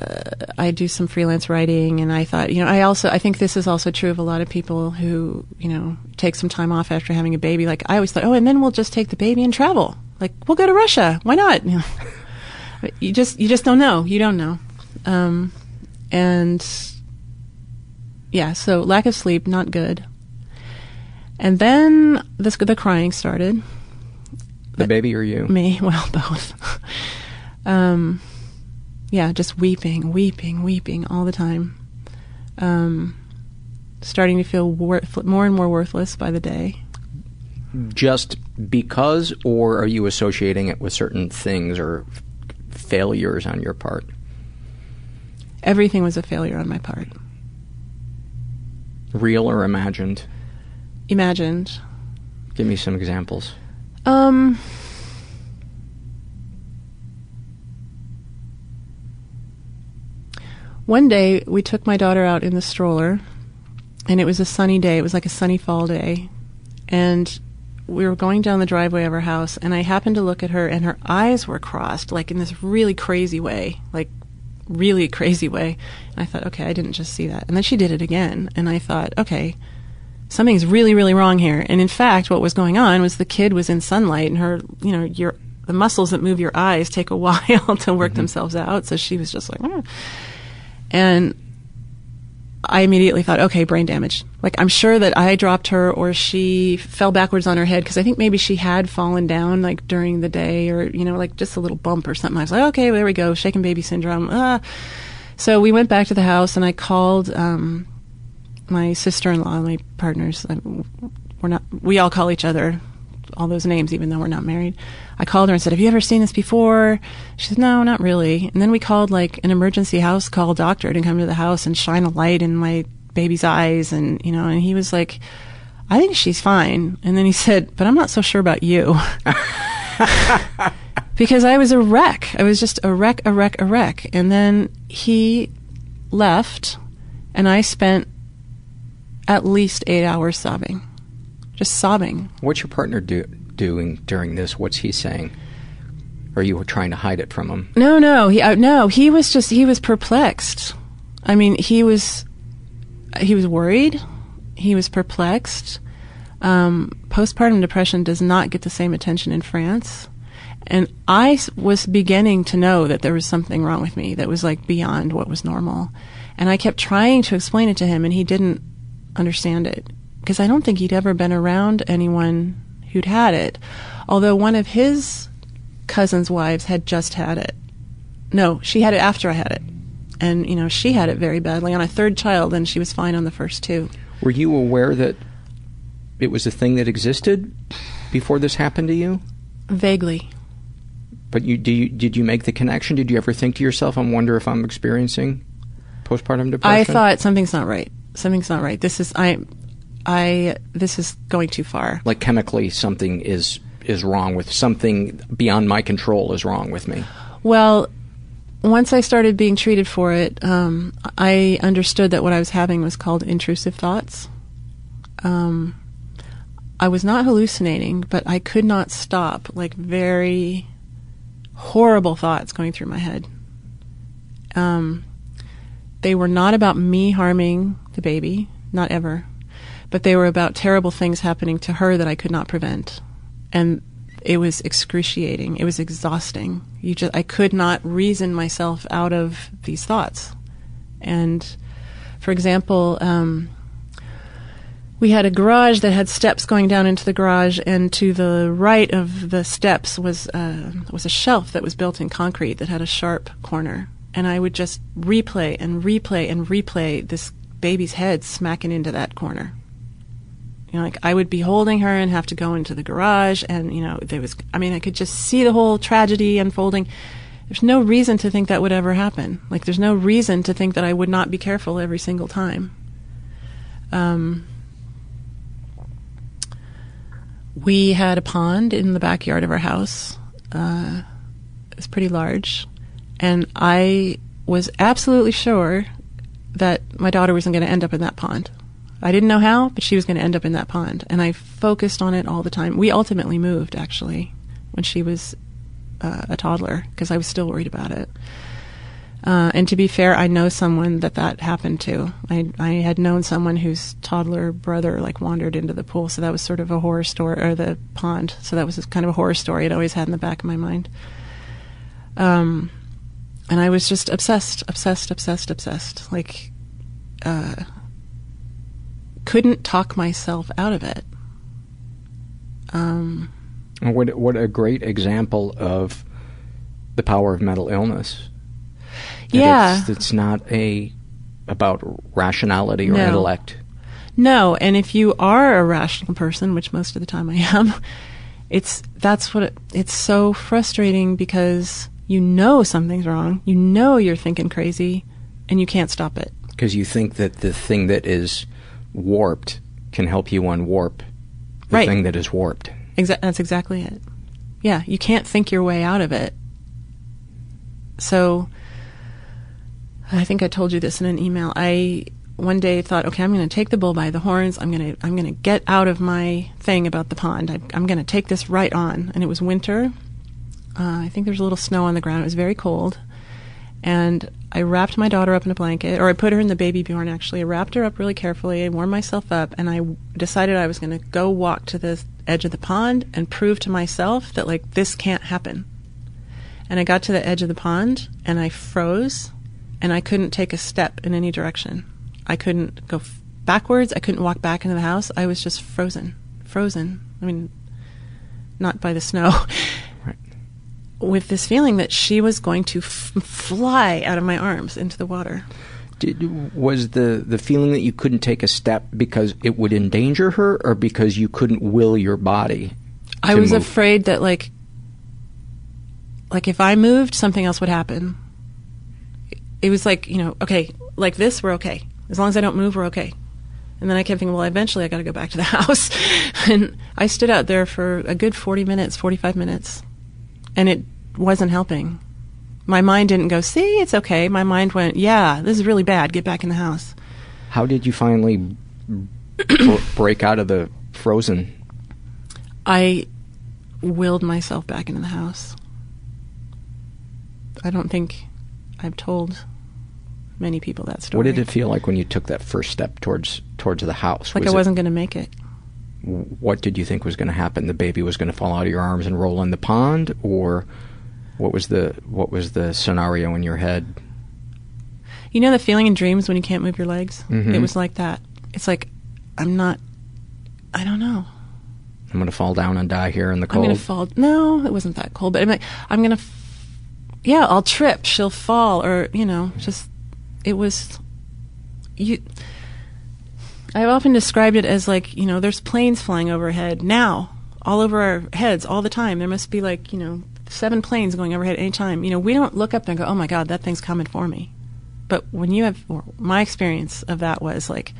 I do some freelance writing. And I thought, you know, I also I think this is also true of a lot of people who, you know, take some time off after having a baby. Like I always thought, oh, and then we'll just take the baby and travel. Like we'll go to Russia. Why not? You know. You just you just don't know. You don't know. Um, and yeah, so lack of sleep, not good. And then this, the crying started. The baby or you? Me, well, both. um, yeah, just weeping, weeping, weeping all the time. Um, starting to feel worth, more and more worthless by the day. Just because, or are you associating it with certain things or failures on your part? Everything was a failure on my part. Real or imagined? Imagined. Give me some examples. Um, one day we took my daughter out in the stroller, and it was a sunny day. It was like a sunny fall day, and we were going down the driveway of her house, and I happened to look at her, and her eyes were crossed, like in this really crazy way, like really crazy way. And I thought, okay, I didn't just see that. And then she did it again, and I thought, okay, something's really, really wrong here. And in fact, what was going on was the kid was in sunlight, and her, you know, your the muscles that move your eyes take a while to work themselves out. So she was just like, "Mm." and I immediately thought, okay, brain damage. Like I'm sure that I dropped her or she fell backwards on her head because I think maybe she had fallen down like during the day or you know like just a little bump or something. I was like, okay, there we go, shaken baby syndrome. Ah. So we went back to the house and I called um, my sister-in-law, my partners. um, We're not. We all call each other all those names, even though we're not married. I called her and said, "Have you ever seen this before?" She said, "No, not really." And then we called like an emergency house call doctor to come to the house and shine a light in my baby's eyes, and you know, and he was like, "I think she's fine." And then he said, "But I'm not so sure about you." because I was a wreck. I was just a wreck, a wreck, a wreck. And then he left, and I spent at least eight hours sobbing, just sobbing. What's your partner do, doing during this? What's he saying? Or you were trying to hide it from him? No, no, he uh, no, he was just he was perplexed. I mean, he was he was worried. He was perplexed. Um, postpartum depression does not get the same attention in France. And I was beginning to know that there was something wrong with me that was like beyond what was normal. And I kept trying to explain it to him, and he didn't understand it. Because I don't think he'd ever been around anyone who'd had it. Although one of his cousin's wives had just had it. No, she had it after I had it. And, you know, she had it very badly on a third child, and she was fine on the first two. Were you aware that it was a thing that existed before this happened to you? Vaguely. But you, do you, did you make the connection? Did you ever think to yourself, I wonder if I'm experiencing postpartum depression? I thought something's not right. Something's not right. This is I I this is going too far. like chemically something is is wrong with something beyond my control is wrong with me. Well, once I started being treated for it, um, I understood that what I was having was called intrusive thoughts. Um, I was not hallucinating, but I could not stop like very horrible thoughts going through my head. Um, they were not about me harming the baby, not ever, but they were about terrible things happening to her that I could not prevent. And it was excruciating. It was exhausting. You just I could not reason myself out of these thoughts. And for example, um, we had a garage that had steps going down into the garage, and to the right of the steps was uh, was a shelf that was built in concrete that had a sharp corner. And I would just replay and replay and replay this baby's head smacking into that corner. You know, like I would be holding her and have to go into the garage, and you know, there was. I mean, I could just see the whole tragedy unfolding. There's no reason to think that would ever happen. Like, there's no reason to think that I would not be careful every single time. Um, we had a pond in the backyard of our house. Uh, it was pretty large, and I was absolutely sure that my daughter wasn't going to end up in that pond. I didn't know how, but she was going to end up in that pond, and I focused on it all the time. We ultimately moved actually when she was uh, a toddler because I was still worried about it. Uh, and to be fair, I know someone that that happened to. I I had known someone whose toddler brother like wandered into the pool, so that was sort of a horror story, or the pond. So that was kind of a horror story I'd always had in the back of my mind. Um, and I was just obsessed, obsessed, obsessed, obsessed. Like, uh, couldn't talk myself out of it. Um, What what a great example of the power of mental illness. Yeah. it's, it's not a about rationality or No. intellect. No, and if you are a rational person, which most of the time I am, it's that's what it, it's so frustrating because you know something's wrong, you know you're thinking crazy, and you can't stop it. Because you think that the thing that is warped can help you unwarp the Right. thing that is warped. Exa- that's exactly it. Yeah, you can't think your way out of it. So, I think I told you this in an email. I one day thought, okay, I'm going to take the bull by the horns. I'm going to I'm going to get out of my thing about the pond. I, I'm going to take this right on. And it was winter. Uh, I think there was a little snow on the ground. It was very cold. And I wrapped my daughter up in a blanket, or I put her in the baby Bjorn actually. I wrapped her up really carefully. I warmed myself up, and I decided I was going to go walk to the edge of the pond and prove to myself that, like, this can't happen. And I got to the edge of the pond, and I froze, and I couldn't take a step in any direction. I couldn't go f- backwards. I couldn't walk back into the house. I was just frozen. Frozen. I mean, not by the snow. With this feeling that she was going to f- fly out of my arms into the water. Did, was the the feeling that you couldn't take a step because it would endanger her, or because you couldn't will your body? I was move? afraid that like like if I moved, something else would happen. It was like, you know, okay, like this, we're okay. As long as I don't move, we're okay. And then I kept thinking, well, eventually I got to go back to the house. and I stood out there for a good 40 minutes, 45 minutes. And it wasn't helping. My mind didn't go, see, it's okay. My mind went, yeah, this is really bad. Get back in the house. How did you finally br- break out of the frozen? I willed myself back into the house. I don't think I've told many people that story. What did it feel like when you took that first step towards towards the house? Like Was I wasn't going to make it. What did you think was going to happen? The baby was going to fall out of your arms and roll in the pond, or what was the what was the scenario in your head? You know the feeling in dreams when you can't move your legs? Mhm. It was like that. It's like I'm not I don't know. I'm going to fall down and die here in the cold. I'm going to fall. No, it wasn't that cold, but I'm, like, I'm going to f- Yeah, I'll trip, she'll fall or, you know, just it was you I've often described it as like, you know, there's planes flying overhead now, all over our heads all the time. There must be like, you know, seven planes going overhead at any time. You know, we don't look up and go, "Oh my god, that thing's coming for me." But when you have my experience of that was like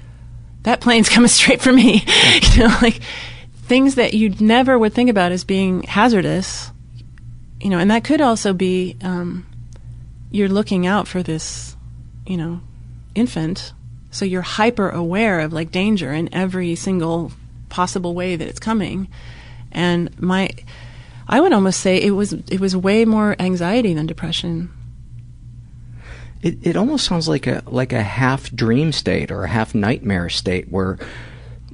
that plane's coming straight for me. you know, like things that you never would think about as being hazardous. You know, and that could also be um, you're looking out for this, you know, infant, so you're hyper aware of like danger in every single possible way that it's coming. And my, I would almost say it was it was way more anxiety than depression. It it almost sounds like a like a half dream state or a half nightmare state where,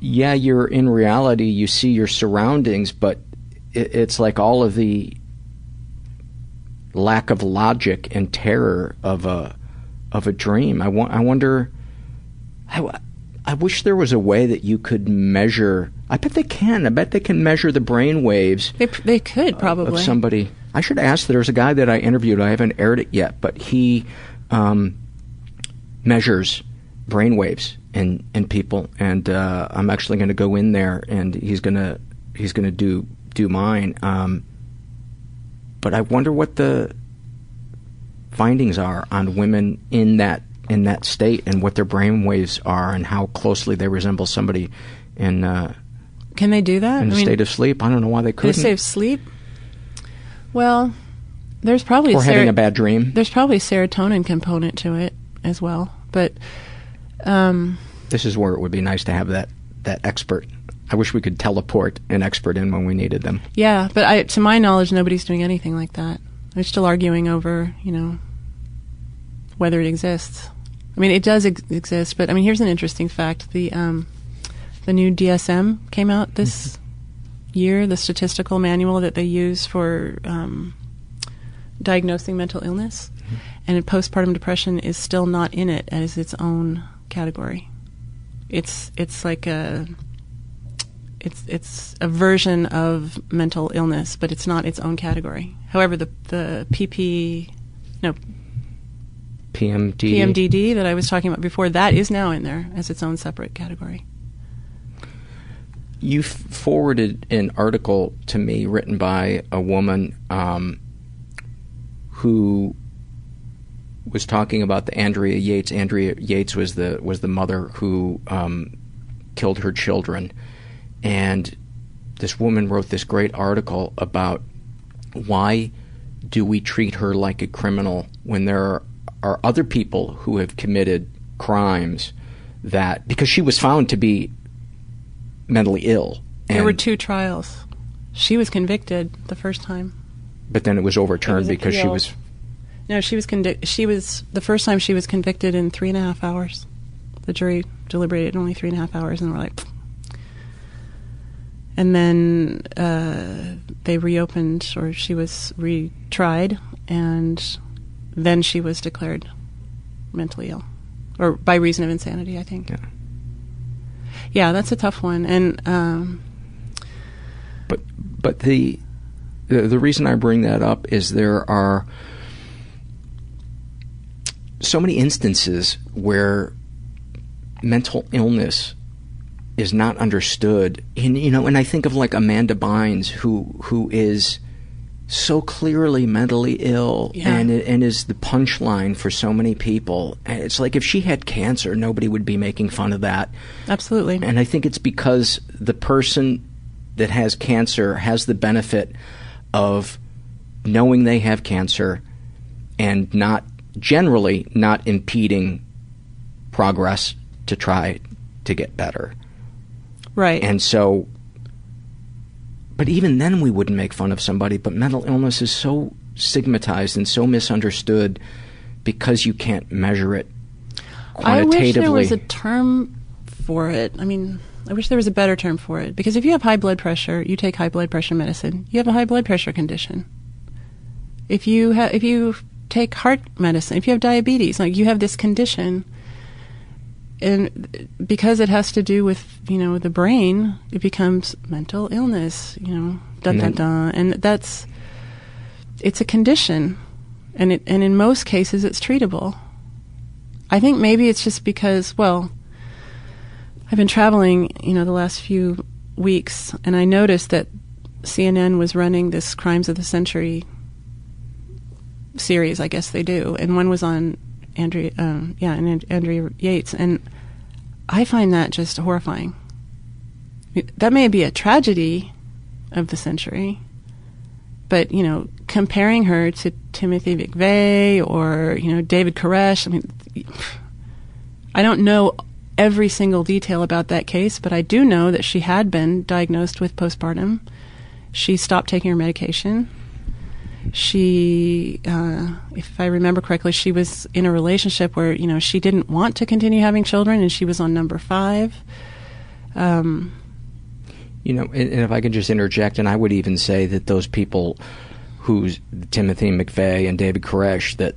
yeah, you're in reality, you see your surroundings, but it, it's like all of the lack of logic and terror of a of a dream. I want. I wonder. I, I wish there was a way that you could measure. I bet they can. I bet they can measure the brain waves. They they could probably. of somebody. I should ask. There's a guy that I interviewed. I haven't aired it yet, but he um, measures brain waves in in people, and uh, I'm actually going to go in there, and he's gonna he's gonna do do mine. Um, but I wonder what the findings are on women in that in that state, and what their brain waves are, and how closely they resemble somebody in uh, Can they do that? in I a mean, state of sleep. I don't know why they Could couldn't. it save sleep? Well, there's probably or having a bad dream. There's probably a serotonin component to it as well, but um, This is where it would be nice to have that that expert. I wish we could teleport an expert in when we needed them. yeah. But I, to my knowledge, nobody's doing anything like that. They're still arguing over, you know, whether it exists. I mean, it does ex- exist, but I mean, here's an interesting fact: the um, the new DSM came out this year, the statistical manual that they use for um, diagnosing mental illness, and postpartum depression is still not in it as its own category. It's it's like a it's it's a version of mental illness, but it's not its own category. However, the the PP no PMD. PMDD that I was talking about before that is now in there as its own separate category. You f- forwarded an article to me written by a woman um, who was talking about the Andrea Yates. Andrea Yates was the was the mother who um, killed her children, and this woman wrote this great article about why do we treat her like a criminal when there are, are other people who have committed crimes that because she was found to be mentally ill there were two trials. She was convicted the first time. but then it was overturned It was because she was No, she was convic- She was the first time she was convicted in three and a half hours. The jury deliberated in only three and a half hours, and we're like. "Pfft." And then uh, they reopened, or she was retried, and then she was declared mentally ill, or by reason of insanity, I think. Yeah, yeah that's a tough one, and um, but but the, the the reason I bring that up is there are so many instances where mental illness is not understood. And you know, and I think of like Amanda Bynes, who who is so clearly mentally ill Yeah. and and is the punchline for so many people. And it's like if she had cancer, nobody would be making fun of that. absolutely. And I think it's because the person that has cancer has the benefit of knowing they have cancer and not generally not impeding progress to try to get better. Right. And so but even then we wouldn't make fun of somebody, but mental illness is so stigmatized and so misunderstood because you can't measure it I wish there was a term for it. I mean, I wish there was a better term for it because if you have high blood pressure, you take high blood pressure medicine. You have a high blood pressure condition. If you ha- if you take heart medicine, if you have diabetes, like you have this condition, and because it has to do with you know the brain, it becomes mental illness. You know, da And da da, and that's it's a condition, and it and in most cases it's treatable. I think maybe it's just because, well, I've been traveling, you know, the last few weeks, and I noticed that CNN was running this Crimes of the Century series. I guess they do, and one was on Andrea, um, yeah, and An- Andrea Yates, and I find that just horrifying. That may be a tragedy of the century, but you know, comparing her to Timothy McVeigh or you know David Koresh, I mean, I don't know every single detail about that case, but I do know that she had been diagnosed with postpartum. She stopped taking her medication. She, uh, if I remember correctly, she was in a relationship where you know she didn't want to continue having children, and she was on number five. Um, You know, and, and if I could just interject, and I would even say that those people who's Timothy McVeigh and David Koresh, that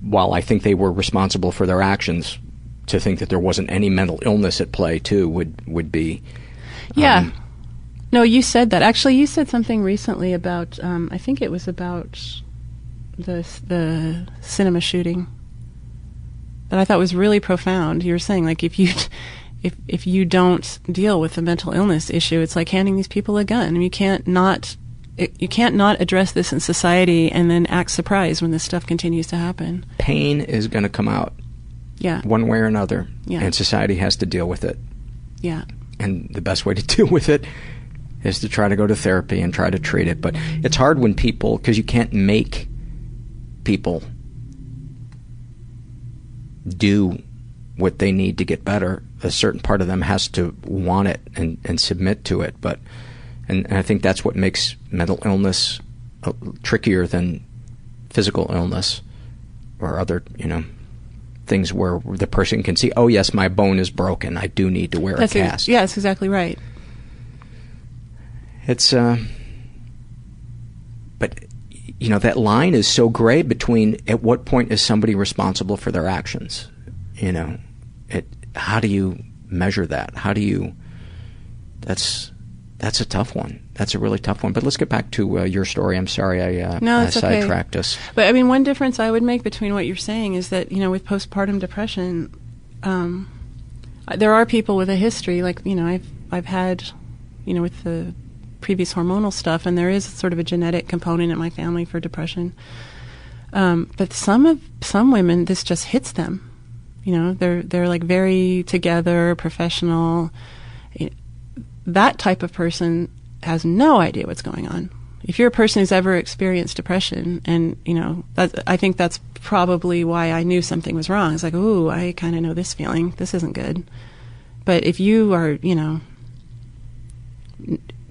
while I think they were responsible for their actions, to think that there wasn't any mental illness at play too would would be Yeah. um, no, you said that. Actually, you said something recently about. Um, I think it was about the the cinema shooting that I thought was really profound. You were saying like if you if if you don't deal with the mental illness issue, it's like handing these people a gun. You can't not it, you can't not address this in society and then act surprised when this stuff continues to happen. pain is going to come out Yeah, one way or another, Yeah. and society has to deal with it. yeah, and the best way to deal with it is to try to go to therapy and try to treat it. But it's hard when people, because you can't make people do what they need to get better. A certain part of them has to want it and, and submit to it. But and, and I think that's what makes mental illness uh, trickier than physical illness or other, you know, things where the person can see, oh yes, my bone is broken. I do need to wear that's a ex- cast. yeah, that's exactly right. It's uh but you know that line is so gray between at what point is somebody responsible for their actions? You know, it how do you measure that? How do you That's that's a tough one. That's a really tough one. But let's get back to uh, your story. I'm sorry I uh, No, I it's okay. sidetracked us. But I mean, one difference I would make between what you're saying is that you know, with postpartum depression, um, there are people with a history. Like you know, I've I've had, you know, with the previous hormonal stuff, and there is sort of a genetic component in my family for depression. Um, but some of some women, this just hits them. You know, they're they're like very together, professional. That type of person has no idea what's going on. If you're a person who's ever experienced depression, and you know, that, I think that's probably why I knew something was wrong. It's like, ooh, I kind of know this feeling. This isn't good. But if you are, you know,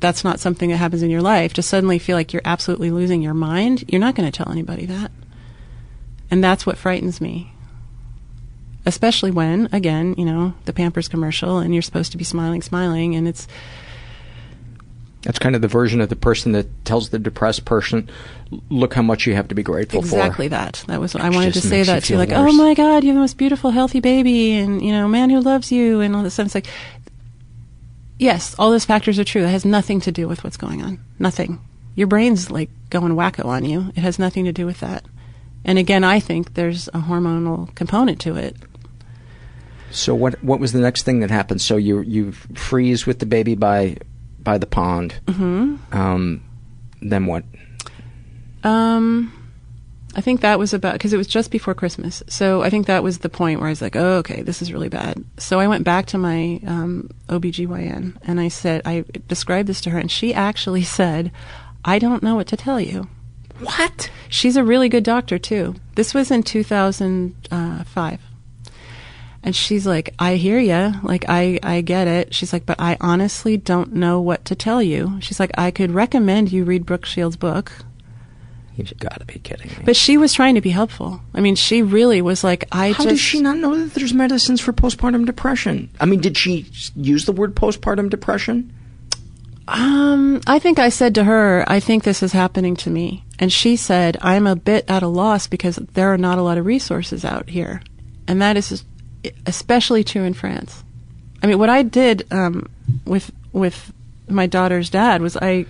that's not something that happens in your life, to suddenly feel like you're absolutely losing your mind, you're not going to tell anybody that. And that's what frightens me. Especially when, again, you know, the Pampers commercial and you're supposed to be smiling, smiling, and it's That's kind of the version of the person that tells the depressed person, "Look how much you have to be grateful exactly for." Exactly that. That was I wanted to say that to feel like, oh worse. oh my God, you have the most beautiful, healthy baby, and you know, man who loves you, and all this stuff. It's like, yes, all those factors are true. It has nothing to do with what's going on. Nothing. Your brain's like going wacko on you. It has nothing to do with that. And again, I think there's a hormonal component to it. So what what was the next thing that happened? So you you freeze with the baby by by the pond. hmm Um, then what? Um, I think that was about because it was just before Christmas. So I think that was the point where I was like, oh, okay, this is really bad. So I went back to my um, OBGYN and I said, I described this to her, and she actually said, I don't know what to tell you. What? She's a really good doctor, too. This was in 2005. And she's like, I hear ya. Like, I, I get it. She's like, but I honestly don't know what to tell you. She's like, I could recommend you read Brooke Shields' book. You've got to be kidding me. But she was trying to be helpful. I mean, she really was like, I How just. does she not know that there's medicines for postpartum depression? I mean, did she use the word postpartum depression? Um, I think I said to her, I think this is happening to me. And she said, I'm a bit at a loss because there are not a lot of resources out here. And that is especially true in France. I mean, what I did um, with with my daughter's dad was I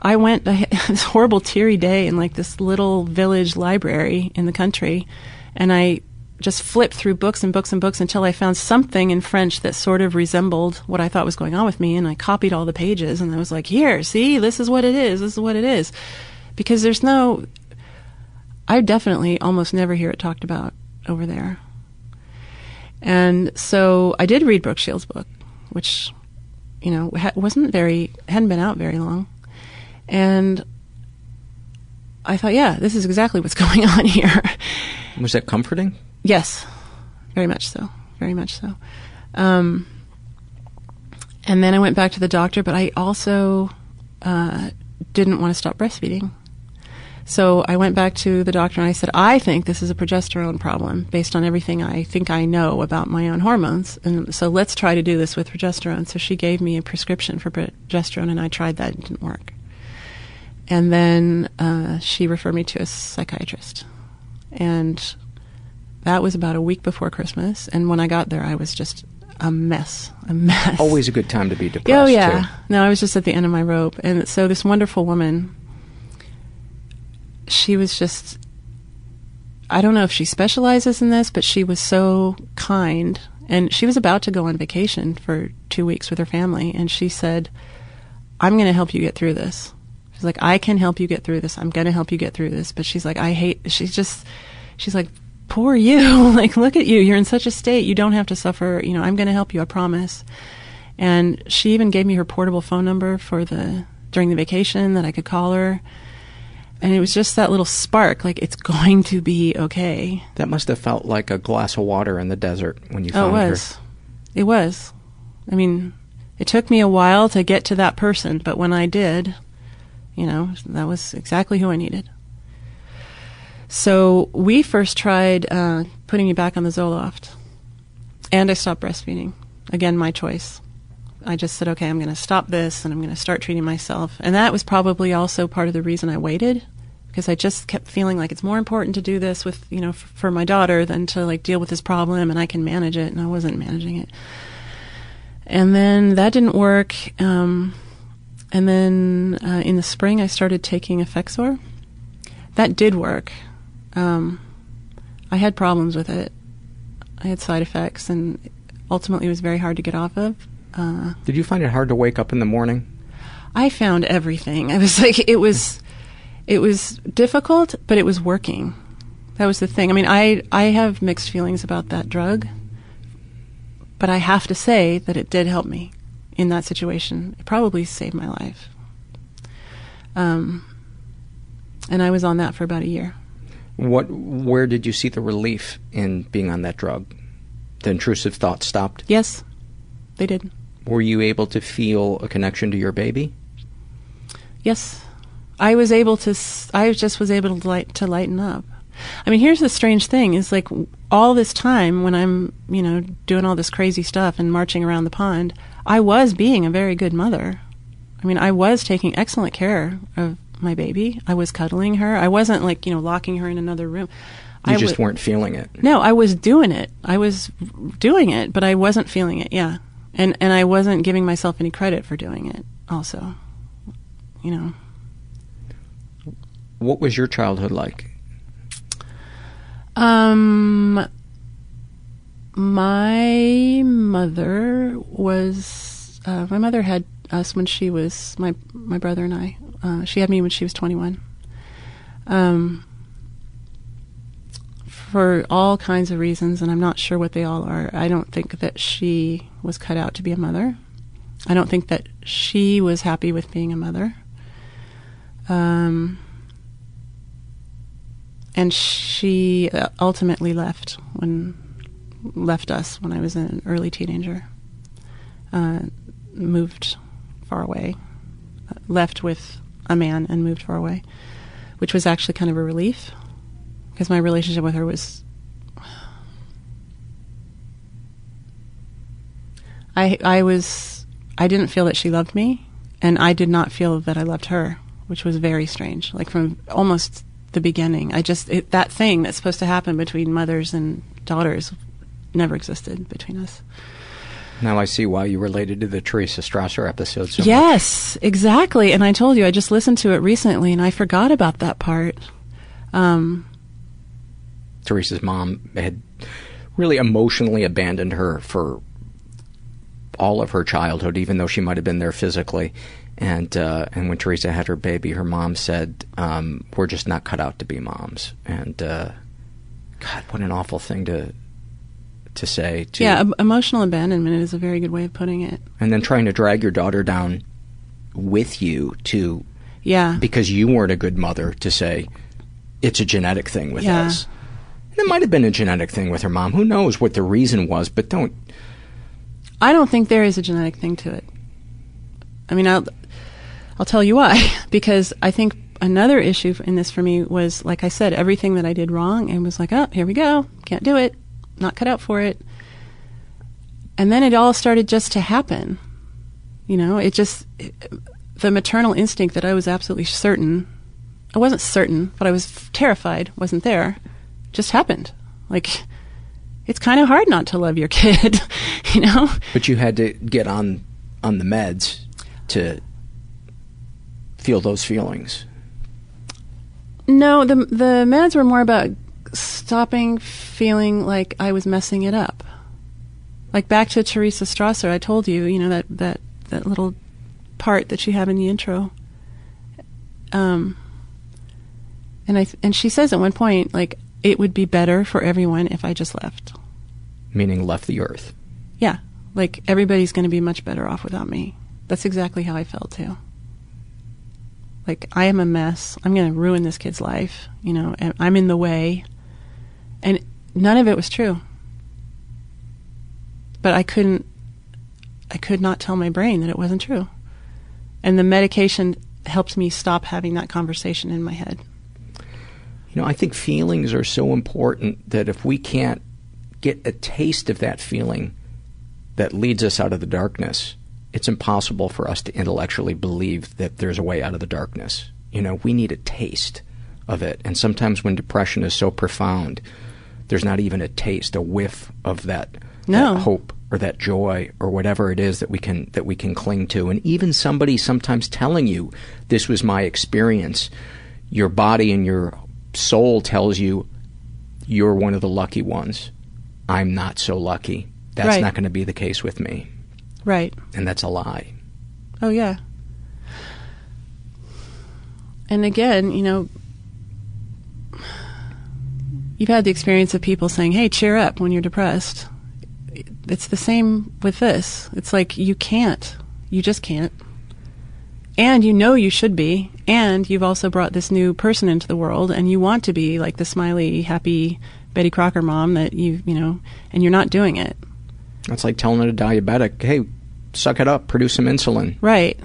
I went I this horrible teary day in like this little village library in the country, and I just flipped through books and books and books until I found something in French that sort of resembled what I thought was going on with me, and I copied all the pages, and I was like, "Here, see, this is what it is. This is what it is," because there's no. I definitely almost never hear it talked about over there. And so I did read Brooke Shields' book, which, you know, wasn't very, hadn't been out very long. And I thought, yeah, this is exactly what's going on here. Was that comforting? yes, very much so. Very much so. Um, and then I went back to the doctor, but I also uh, didn't want to stop breastfeeding. So I went back to the doctor and I said, I think this is a progesterone problem based on everything I think I know about my own hormones. And so let's try to do this with progesterone. So she gave me a prescription for progesterone and I tried that. It didn't work. And then uh, she referred me to a psychiatrist. And that was about a week before Christmas. And when I got there, I was just a mess. A mess. Always a good time to be depressed. Oh yeah. Too. No, I was just at the end of my rope, and so this wonderful woman. She was just. I don't know if she specializes in this, but she was so kind, and she was about to go on vacation for two weeks with her family, and she said, "I'm going to help you get through this." She's like, "I can help you get through this. I'm going to help you get through this." But she's like, "I hate." She's just. She's like, poor you. like, look at you. You're in such a state. You don't have to suffer. You know, I'm going to help you. I promise. And she even gave me her portable phone number for the during the vacation that I could call her. And it was just that little spark, like it's going to be okay. That must have felt like a glass of water in the desert when you Oh, it found was. her. It was. I mean, it took me a while to get to that person, but when I did, you know, that was exactly who I needed. So we first tried uh, putting me back on the Zoloft, and I stopped breastfeeding. Again, my choice. I just said, okay, I'm going to stop this, and I'm going to start treating myself. And that was probably also part of the reason I waited, because I just kept feeling like it's more important to do this with, you know, f- for my daughter than to like deal with this problem, and I can manage it, and I wasn't managing it. And then that didn't work. Um, and then uh, in the spring, I started taking Effexor. That did work. Um, I had problems with it. I had side effects, and ultimately, it was very hard to get off of. Uh, Did you find it hard to wake up in the morning? I found everything. I was like, it was, it was difficult, but it was working. That was the thing. I mean, I I have mixed feelings about that drug, but I have to say that it did help me in that situation. It probably saved my life. Um, and I was on that for about a year. What? Where did you see the relief in being on that drug? The intrusive thoughts stopped. Yes, they did. Were you able to feel a connection to your baby? Yes, I was able to. I just was able to light to lighten up. I mean, here's the strange thing: is like all this time when I'm, you know, doing all this crazy stuff and marching around the pond, I was being a very good mother. I mean, I was taking excellent care of my baby. I was cuddling her. I wasn't like, you know, locking her in another room. You I just wa- weren't feeling it. No, I was doing it. I was doing it, but I wasn't feeling it. Yeah. And and I wasn't giving myself any credit for doing it also. You know. What was your childhood like? Um, my mother was. Uh, my mother had us when she was my my brother and I. Uh, she had me when she was twenty one. Um, for all kinds of reasons, and I'm not sure what they all are. I don't think that she was cut out to be a mother. I don't think that she was happy with being a mother. Um, and she uh, ultimately left when left us when I was an early teenager. Uh, moved far away, uh, left with a man and moved far away, which was actually kind of a relief because my relationship with her was. I I was I didn't feel that she loved me, and I did not feel that I loved her, which was very strange. Like from almost the beginning, I just it, that thing that's supposed to happen between mothers and daughters never existed between us. Now I see why you related to the Teresa Strasser episode so much. yes, exactly. And I told you I just listened to it recently, and I forgot about that part. Um, Teresa's mom had really emotionally abandoned her for all of her childhood, even though she might have been there physically. And uh, and when Teresa had her baby, her mom said, um, "We're just not cut out to be moms." And uh, God, what an awful thing to to say. To, yeah, emotional abandonment is a very good way of putting it. and then trying to drag your daughter down with you to Yeah, because you weren't a good mother to say it's a genetic thing with Yeah. us. And it might have been a genetic thing with her mom. Who knows what the reason was? But don't. I don't think there is a genetic thing to it. I mean, I'll, I'll tell you why. Because I think another issue in this for me was, like I said, everything that I did wrong and was like, oh, here we go. Can't do it. Not cut out for it. And then it all started just to happen. You know, it just, it, the maternal instinct that I was absolutely certain, I wasn't certain, but I was f- terrified, wasn't there, just happened. Like, it's kind of hard not to love your kid, you know? But you had to get on on the meds to feel those feelings. No, the the meds were more about stopping feeling like I was messing it up. Like back to Teresa Strasser, I told you, you know that that that little part that she had in the intro. Um, and I and she says at one point, like it would be better for everyone if I just left. Meaning left the earth. Yeah, like everybody's going to be much better off without me. That's exactly how I felt too. Like I am a mess. I'm going to ruin this kid's life, you know, and I'm in the way. And none of it was true. But I couldn't I could not tell my brain that it wasn't true. And the medication helped me stop having that conversation in my head. You know, I think feelings are so important that if we can't get a taste of that feeling that leads us out of the darkness, it's impossible for us to intellectually believe that there's a way out of the darkness. You know, we need a taste of it. And sometimes when depression is so profound, there's not even a taste, a whiff of that, No. that hope or that joy or whatever it is that we can that we can cling to. And even somebody sometimes telling you this was my experience, your body and your soul tells you you're one of the lucky ones. I'm not so lucky. That's Right. not going to be the case with me. Right. And that's a lie. Oh yeah. And again, you know, you've had the experience of people saying, "Hey, cheer up when you're depressed." It's the same with this. It's like you can't. You just can't. And you know you should be, and you've also brought this new person into the world and you want to be like the smiley, happy Betty Crocker mom that you, you know, and you're not doing it. That's like telling a diabetic, "Hey, suck it up, produce some insulin." Right.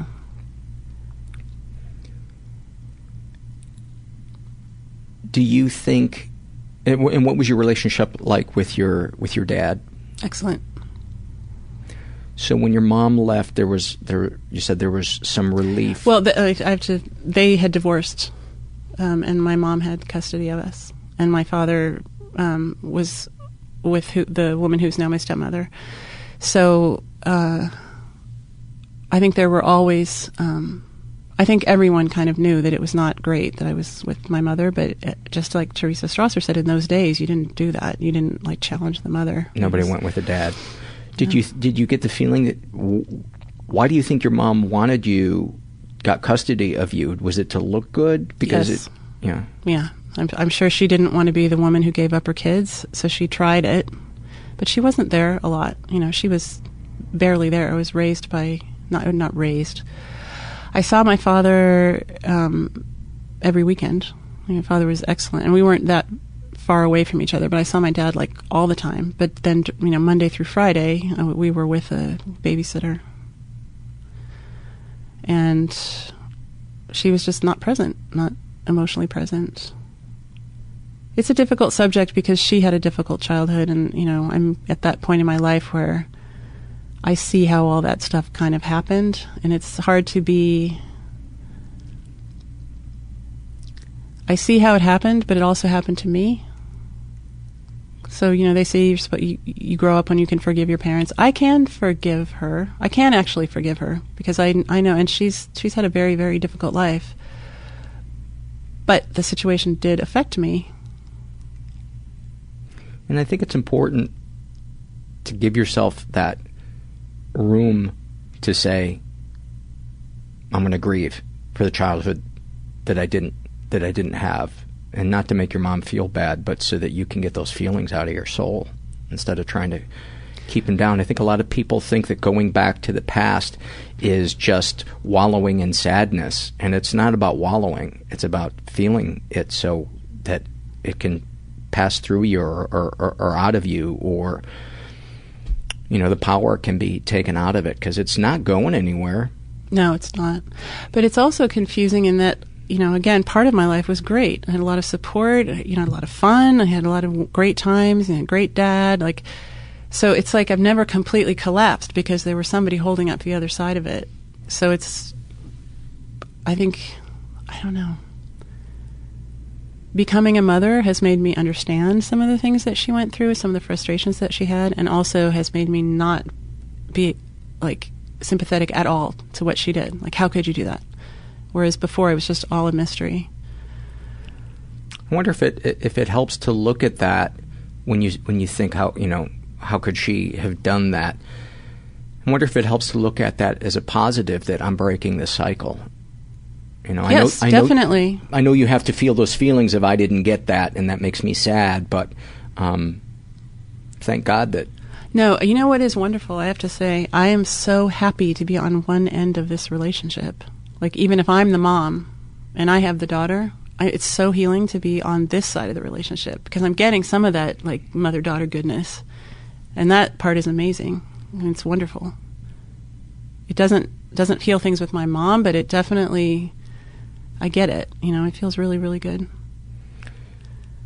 Do you think And, wh- and what was your relationship like with your with your dad? Excellent. So when your mom left, there was there you said there was some relief. Well, the, I I have to. They had divorced, um, and my mom had custody of us, and my father um, was with who, the woman who's now my stepmother. So uh, I think there were always. Um, I think everyone kind of knew that it was not great that I was with my mother, but uh, just like Teresa Strasser said, in those days, you didn't do that. You didn't like challenge the mother. Nobody was- went with the dad. Did you did you get the feeling that why do you think your mom wanted you got custody of you? Was it to look good because Yes. it yeah. Yeah, I'm, I'm sure she didn't want to be the woman who gave up her kids, so she tried it, but she wasn't there a lot. You know, she was barely there. I was raised by not not raised. I saw my father um, every weekend. My father was excellent, and we weren't that far away from each other. But I saw my dad like all the time. But then, you know, Monday through Friday, uh, we were with a babysitter, and she was just not present, not emotionally present. It's a difficult subject because she had a difficult childhood, and you know, I'm at that point in my life where I see how all that stuff kind of happened, and it's hard to be. I see how it happened, but it also happened to me. So you know, they say you're supposed, you, you grow up when you can forgive your parents. I can forgive her. I can actually forgive her because I I know, and she's she's had a very very difficult life. But the situation did affect me. And I think it's important to give yourself that room to say, I'm going to grieve for the childhood that I didn't that I didn't have, and not to make your mom feel bad, but so that you can get those feelings out of your soul instead of trying to keep them down. I think a lot of people think that going back to the past is just wallowing in sadness, and it's not about wallowing. It's about feeling it so that it can pass through you or, or, or, or out of you, or you know the power can be taken out of it because it's not going anywhere. No, it's not. But it's also confusing in that, you know, again, part of my life was great. I had a lot of support, you know, a lot of fun. I had a lot of great times and a great dad. Like, so it's like I've never completely collapsed because there was somebody holding up the other side of it. So it's, I think, I don't know. Becoming a mother has made me understand some of the things that she went through, some of the frustrations that she had, and also has made me not be like sympathetic at all to what she did. Like, how could you do that? Whereas before, it was just all a mystery. I wonder if it if it helps to look at that when you when you think how you know how could she have done that. I wonder if it helps to look at that as a positive that I'm breaking the cycle. You know, Yes, I know, definitely. I know, I know you have to feel those feelings of I didn't get that, and that makes me sad. But um, thank God that No, you know what is wonderful? I have to say, I am so happy to be on one end of this relationship. Like, even if I'm the mom and I have the daughter, I, it's so healing to be on this side of the relationship because I'm getting some of that, like, mother daughter goodness. And that part is amazing. And it's wonderful. It doesn't doesn't heal things with my mom, but it definitely, I get it. You know, it feels really, really good.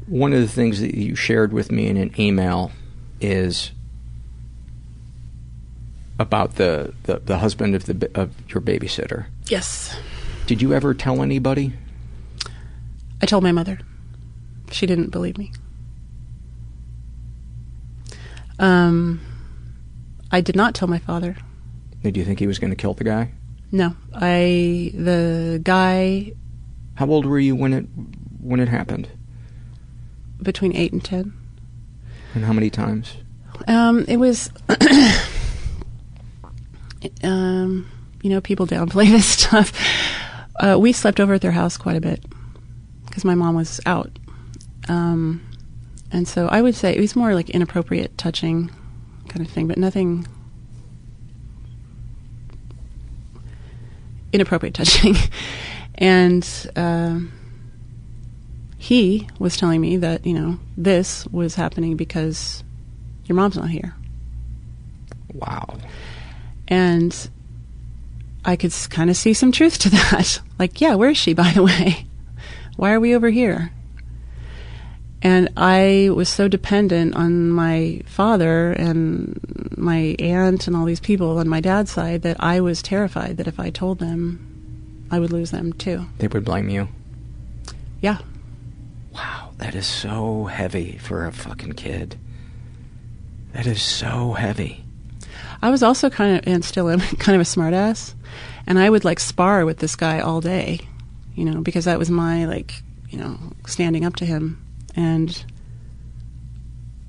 one of the things that you shared with me in an email is about the, the, the husband of the of your babysitter. Yes. Did you ever tell anybody? I told my mother. She didn't believe me. Um, I did not tell my father. Did you think he was going to kill the guy? No, I the guy How old were you when it when it happened? between eight and ten. And how many times? Um, it was, um, you know, people downplay this stuff. Uh, we slept over at their house quite a bit because my mom was out. Um, and so I would say it was more like inappropriate touching kind of thing, but nothing inappropriate touching. and um he was telling me that, you know, this was happening because your mom's not here. Wow. And I could kind of see some truth to that. like, yeah, where is she, by the way? Why are we over here? And I was so dependent on my father and my aunt and all these people on my dad's side that I was terrified that if I told them, I would lose them too. They would blame you. Yeah. Wow, that is so heavy for a fucking kid. That is so heavy. I was also kind of, and still am, kind of a smartass, and I would like spar with this guy all day, you know, because that was my like, you know, standing up to him, and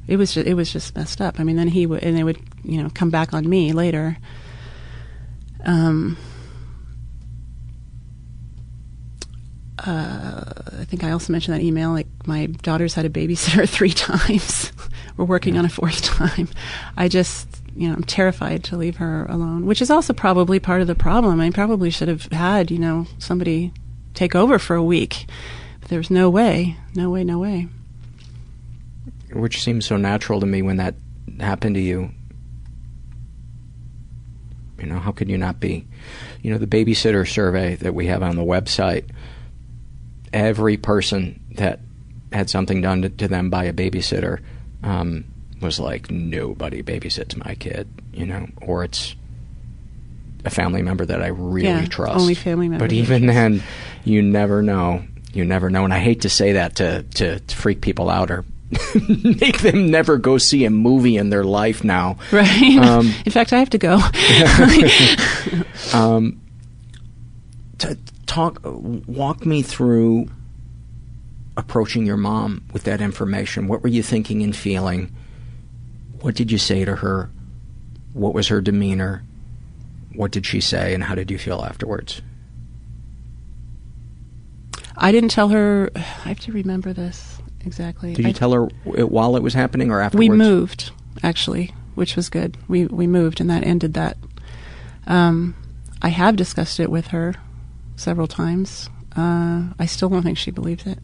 it was just, it was just messed up. I mean, then he would, and they would, you know, come back on me later. Um. Uh, I think I also mentioned that email. Like my daughter's had a babysitter three times. We're working on a fourth time. I just, you know, I'm terrified to leave her alone, which is also probably part of the problem. I probably should have had, you know, somebody take over for a week. But there's no way, no way, no way. Which seems so natural to me when that happened to you. You know, how could you not be? You know, the babysitter survey that we have on the website, every person that had something done to, to them by a babysitter um, was like, nobody babysits my kid, you know, or it's a family member that I really Yeah, trust. only family member. But even then, you never know. You never know. And I hate to say that to, to, to freak people out or make them never go see a movie in their life now. Right. Um, In fact, I have to go. um, to talk, walk me through approaching your mom with that information. What were you thinking and feeling? What did you say to her? What was her demeanor? What did she say, and how did you feel afterwards? I didn't tell her. I have to remember this exactly. Did you I- tell her it while it was happening or afterwards? We moved, actually, which was good. We we moved, and that ended that. Um, I have discussed it with her several times. Uh, I still don't think she believes it,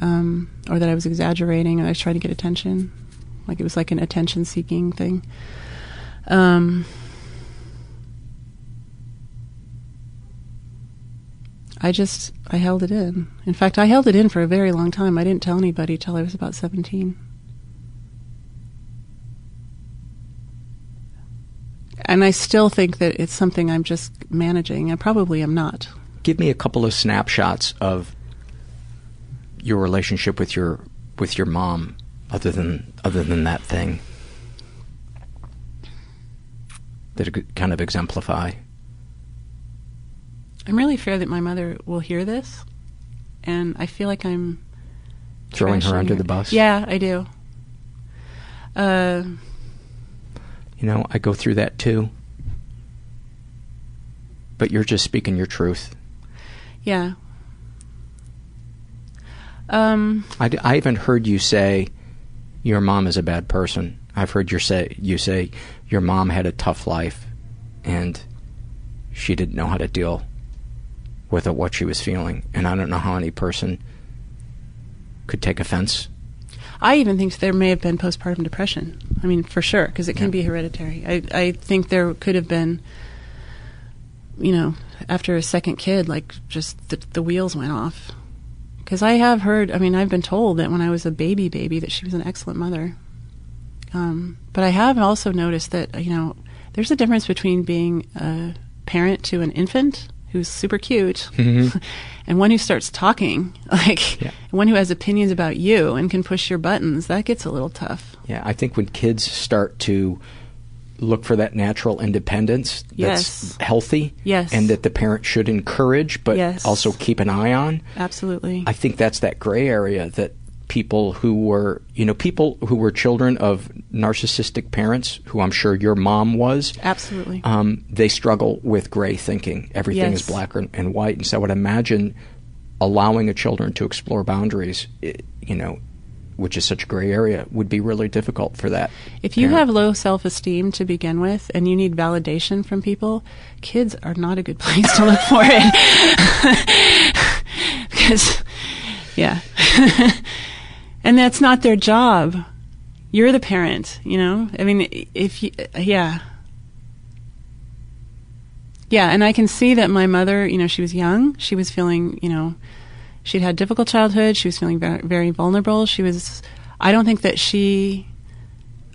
um, or that I was exaggerating, or I was trying to get attention, like it was like an attention-seeking thing. Um, I just I held it in. In fact, I held it in for a very long time. I didn't tell anybody till I was about seventeen. And I still think that it's something I'm just managing. I probably am not. Give me a couple of snapshots of your relationship with your with your mom, other than other than that thing that kind of exemplify. I'm really fear that my mother will hear this, and I feel like I'm Throwing her under the bus? Yeah, I do. Uh, You know, I go through that too. But you're just speaking your truth. yeah. Um, I, I haven't heard you say your mom is a bad person. I've heard you say you say your mom had a tough life, and she didn't know how to deal with what she was feeling. And I don't know how any person could take offense. I even think there may have been postpartum depression. I mean, for sure, because it can be hereditary. I I think there could have been, you know, after a second kid, like just the, the wheels went off. Because I have heard, I mean, I've been told that when I was a baby baby that she was an excellent mother. Um, but I have also noticed that you know, there's a difference between being a parent to an infant who's super cute Mhm. and one who starts talking, like one who has opinions about you and can push your buttons. That gets a little tough. Yeah, I think when kids start to look for that natural independence that's Yes. healthy Yes. and that the parent should encourage but Yes. also keep an eye on. Absolutely. I think that's that gray area that people who were, you know, people who were children of narcissistic parents, who I'm sure your mom was, Absolutely. um, they struggle with gray thinking. Everything is black or- and white. And so I would imagine allowing a children to explore boundaries, i you know, which is such a gray area, would be really difficult for that. If you parent. have low self esteem to begin with and you need validation from people, kids are not a good place to look for it. because, yeah. and that's not their job. You're the parent, you know? I mean, if you, yeah. Yeah, and I can see that my mother, you know, she was young. She was feeling, you know, She'd had difficult childhood. She was feeling very, vulnerable. She was. I don't think that she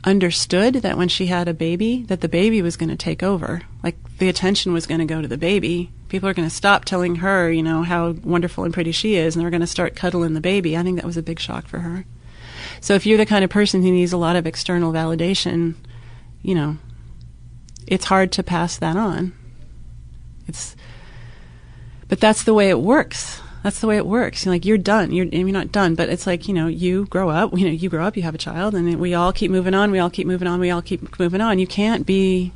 understood that when she had a baby, that the baby was going to take over. Like the attention was going to go to the baby. People are going to stop telling her, you know, how wonderful and pretty she is, and they're going to start cuddling the baby. I think that was a big shock for her. So if you're the kind of person who needs a lot of external validation, you know, it's hard to pass that on. It's, but that's the way it works. That's the way it works. You're like you're done. You're you're not done, but it's like you know you grow up. You know you grow up. You have a child, and we all keep moving on. We all keep moving on. We all keep moving on. You can't be.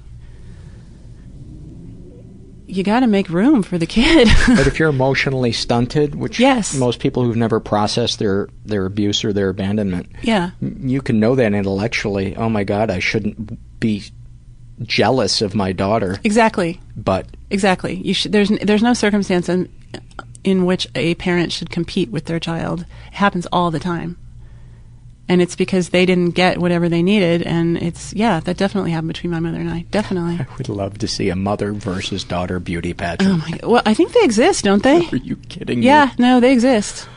You got to make room for the kid. but if you're emotionally stunted, which Yes. most people who've never processed their their abuse or their abandonment, yeah, you can know that intellectually. Oh my God, I shouldn't be jealous of my daughter. exactly. But Exactly. You should, there's there's no circumstance in, in which a parent should compete with their child. It happens all the time, and it's because they didn't get whatever they needed. And it's yeah, that definitely happened between my mother and I. Definitely. I would love to see a mother versus daughter beauty pageant. Oh my god. Well, I think they exist, don't they? Are you kidding me? Yeah. No, they exist.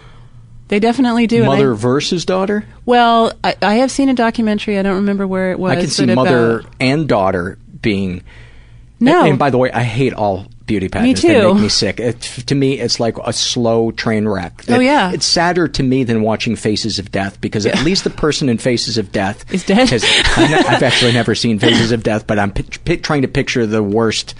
They definitely do. me? and I- Mother versus daughter? well, I, I have seen a documentary. I don't remember where it was. I can see mother about- and daughter being. No. And, and by the way, I hate all beauty pageants. They too. make me sick. It, to me, it's like a slow train wreck. Oh, yeah. It's sadder to me than watching Faces of Death because at least the person in Faces of Death Is dead? has- I've actually never seen Faces of Death, but I'm pic- pic- trying to picture the worst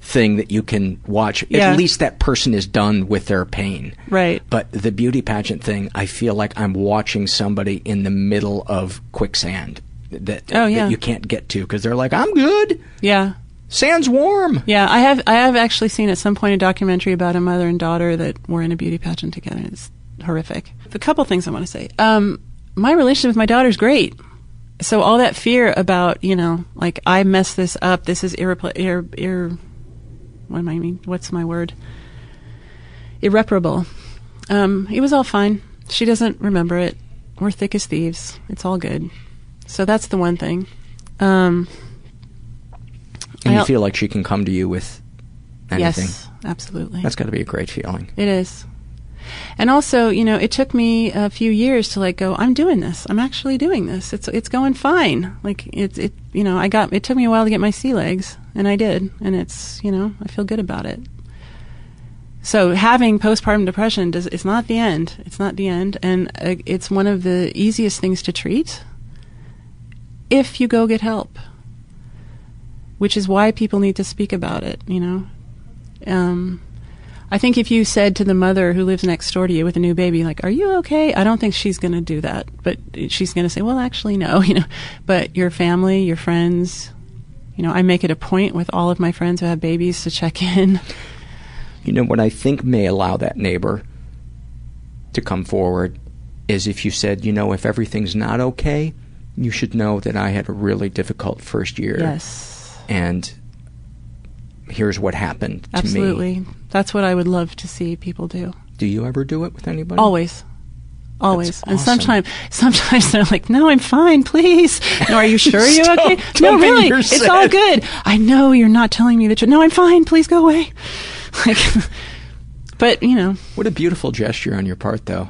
thing that you can watch. Yeah. At least that person is done with their pain. Right. But the beauty pageant thing, I feel like I'm watching somebody in the middle of quicksand that, Oh, yeah. that you can't get to because they're like, I'm good. Yeah. Sand's warm. Yeah, I have I have actually seen at some point a documentary about a mother and daughter that were in a beauty pageant together. It's horrific. A couple things I want to say. Um, my relationship with my daughter is great. So all that fear about you know, like I messed this up. This is irrepl- ir- ir- what am I mean? What's my word? Irreparable. Um, it was all fine. She doesn't remember it. We're thick as thieves. It's all good. So that's the one thing. Um, And you feel like she can come to you with anything. Yes, absolutely. That's got to be a great feeling. It is. And also, you know, it took me a few years to like go, I'm doing this. I'm actually doing this. It's it's going fine. Like it's it you know, I got it took me a while to get my sea legs and I did. And it's, you know, I feel good about it. So having postpartum depression does it's not the end. It's not the end and uh, it's one of the easiest things to treat if you go get help. Which is why people need to speak about it, you know. Um I think if you said to the mother who lives next door to you with a new baby, like, "Are you okay?" I don't think she's going to do that, but she's going to say, "Well, actually, no," you know. But your family, your friends, you know, I make it a point with all of my friends who have babies to check in. You know what I think may allow that neighbor to come forward is if you said, you know, if everything's not okay, you should know that I had a really difficult first year. Yes, And here's what happened to me. absolutely. That's what I would love to see people do. Do you ever do it with anybody? Always. Always. And sometimes sometimes they're like, No, I'm fine, please. No, are you sure you're okay? No, really. It's all good. I know you're not telling me the truth. No, I'm fine, please go away. Like But, you know, What a beautiful gesture on your part, though.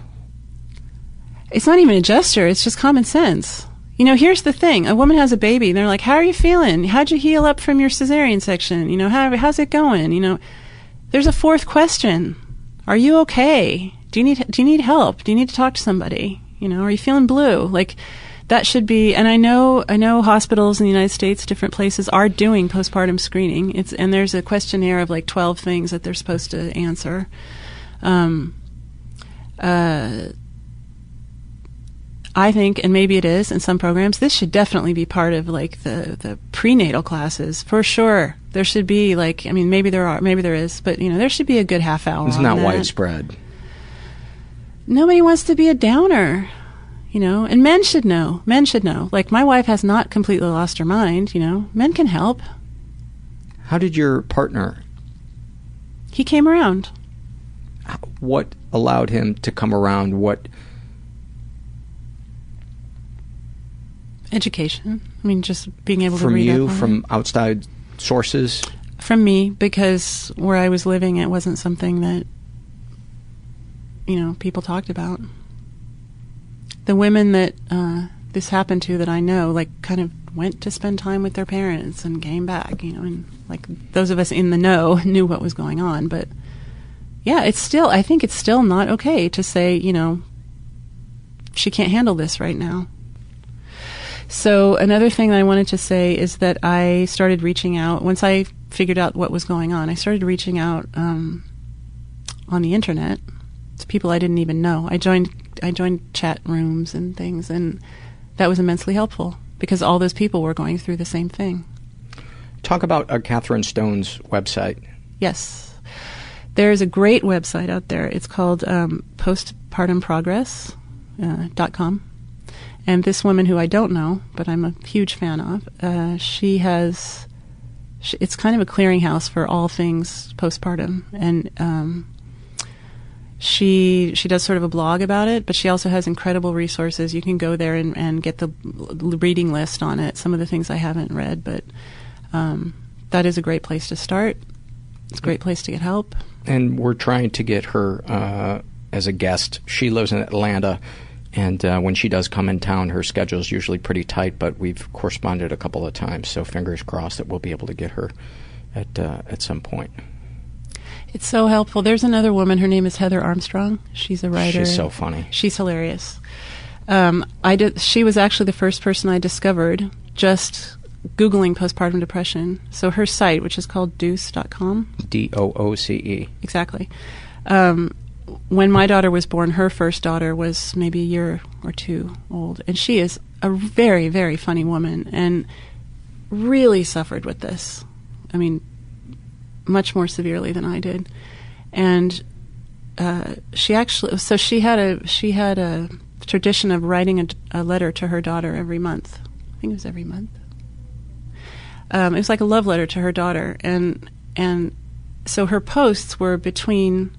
it's not even a gesture, it's just common sense. You know, here's the thing. A woman has a baby, and they're like, How are you feeling? How'd you heal up from your cesarean section? You know, how how's it going? You know, there's a fourth question. Are you okay? Do you need do you need help? Do you need to talk to somebody? You know, are you feeling blue? Like that should be and I know I know hospitals in the United States, different places are doing postpartum screening. It's and there's a questionnaire of like 12 things that they're supposed to answer. Um uh I think, and maybe it is in some programs, this should definitely be part of like the, the prenatal classes for sure. There should be like, I mean, maybe there are, maybe there is, but you know, there should be a good half hour. It's not that. widespread. Nobody wants to be a downer, you know, and men should know. Men should know. Like my wife has not completely lost her mind, you know. Men can help. How did your partner, He came around. what allowed him to come around? What Education. I mean, just being able to from read you, from outside sources? from me because where I was living, it wasn't something that you know people talked about. The women that uh, this happened to that I know, like, kind of went to spend time with their parents and came back, you know, and like those of us in the know knew what was going on. But yeah, it's still, I think it's still not okay to say, you know, she can't handle this right now. So another thing that I wanted to say is that I started reaching out once I figured out what was going on. I started reaching out um, on the internet to people I didn't even know. I joined I joined chat rooms and things, and that was immensely helpful because all those people were going through the same thing. Talk about uh, Katherine Stone's website. Yes. There's a great website out there. It's called um, postpartumprogress.com. Uh, and this woman who I don't know, but I'm a huge fan of, uh, she has, she, it's kind of a clearinghouse for all things postpartum. And um, she she does sort of a blog about it, but she also has incredible resources. You can go there and, and get the reading list on it. Some of the things I haven't read, but um, that is a great place to start. It's a great place to get help. And we're trying to get her uh, as a guest. She lives in Atlanta, and uh, when she does come in town, her schedule is usually pretty tight. But we've corresponded a couple of times, so fingers crossed that we'll be able to get her at uh, at some point. It's so helpful. There's another woman. Her name is Heather Armstrong. She's a writer. She's so funny. She's hilarious. Um, I did. She was actually the first person I discovered just googling postpartum depression. So her site, which is called Dooce.com. D O O C E. Exactly. Um, when my daughter was born, her first daughter was maybe a year or two old, and she is a very, very funny woman and really suffered with this. I mean, much more severely than I did, and uh, she actually so she had a she had a tradition of writing a, a, letter to her daughter every month. I think it was every month. Um, it was like a love letter to her daughter, and and so her posts were between.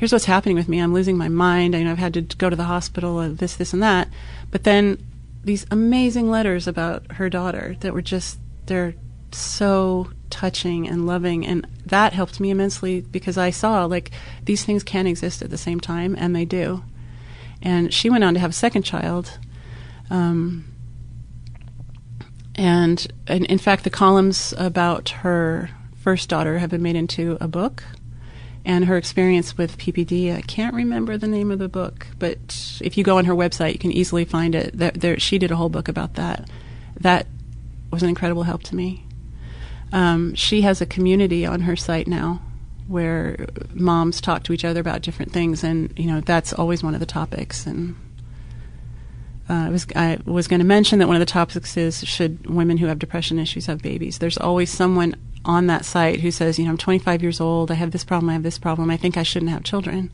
Here's what's happening with me. I'm losing my mind. I know I've had to go to the hospital. Uh, this, this, and that. But then these amazing letters about her daughter that were just they're so touching and loving and that helped me immensely because I saw like these things can exist at the same time and they do. And she went on to have a second child. Um, and, and in fact, the columns about her first daughter have been made into a book. And her experience with PPD, I can't remember the name of the book, but if you go on her website, you can easily find it. There, there, she did a whole book about that. That was an incredible help to me. Um, she has a community on her site now where moms talk to each other about different things, and you know that's always one of the topics. And uh, I was I was going to mention that one of the topics is should women who have depression issues have babies? There's always someone on that site who says, you know, I'm 25 years old, I have this problem, I have this problem, I think I shouldn't have children.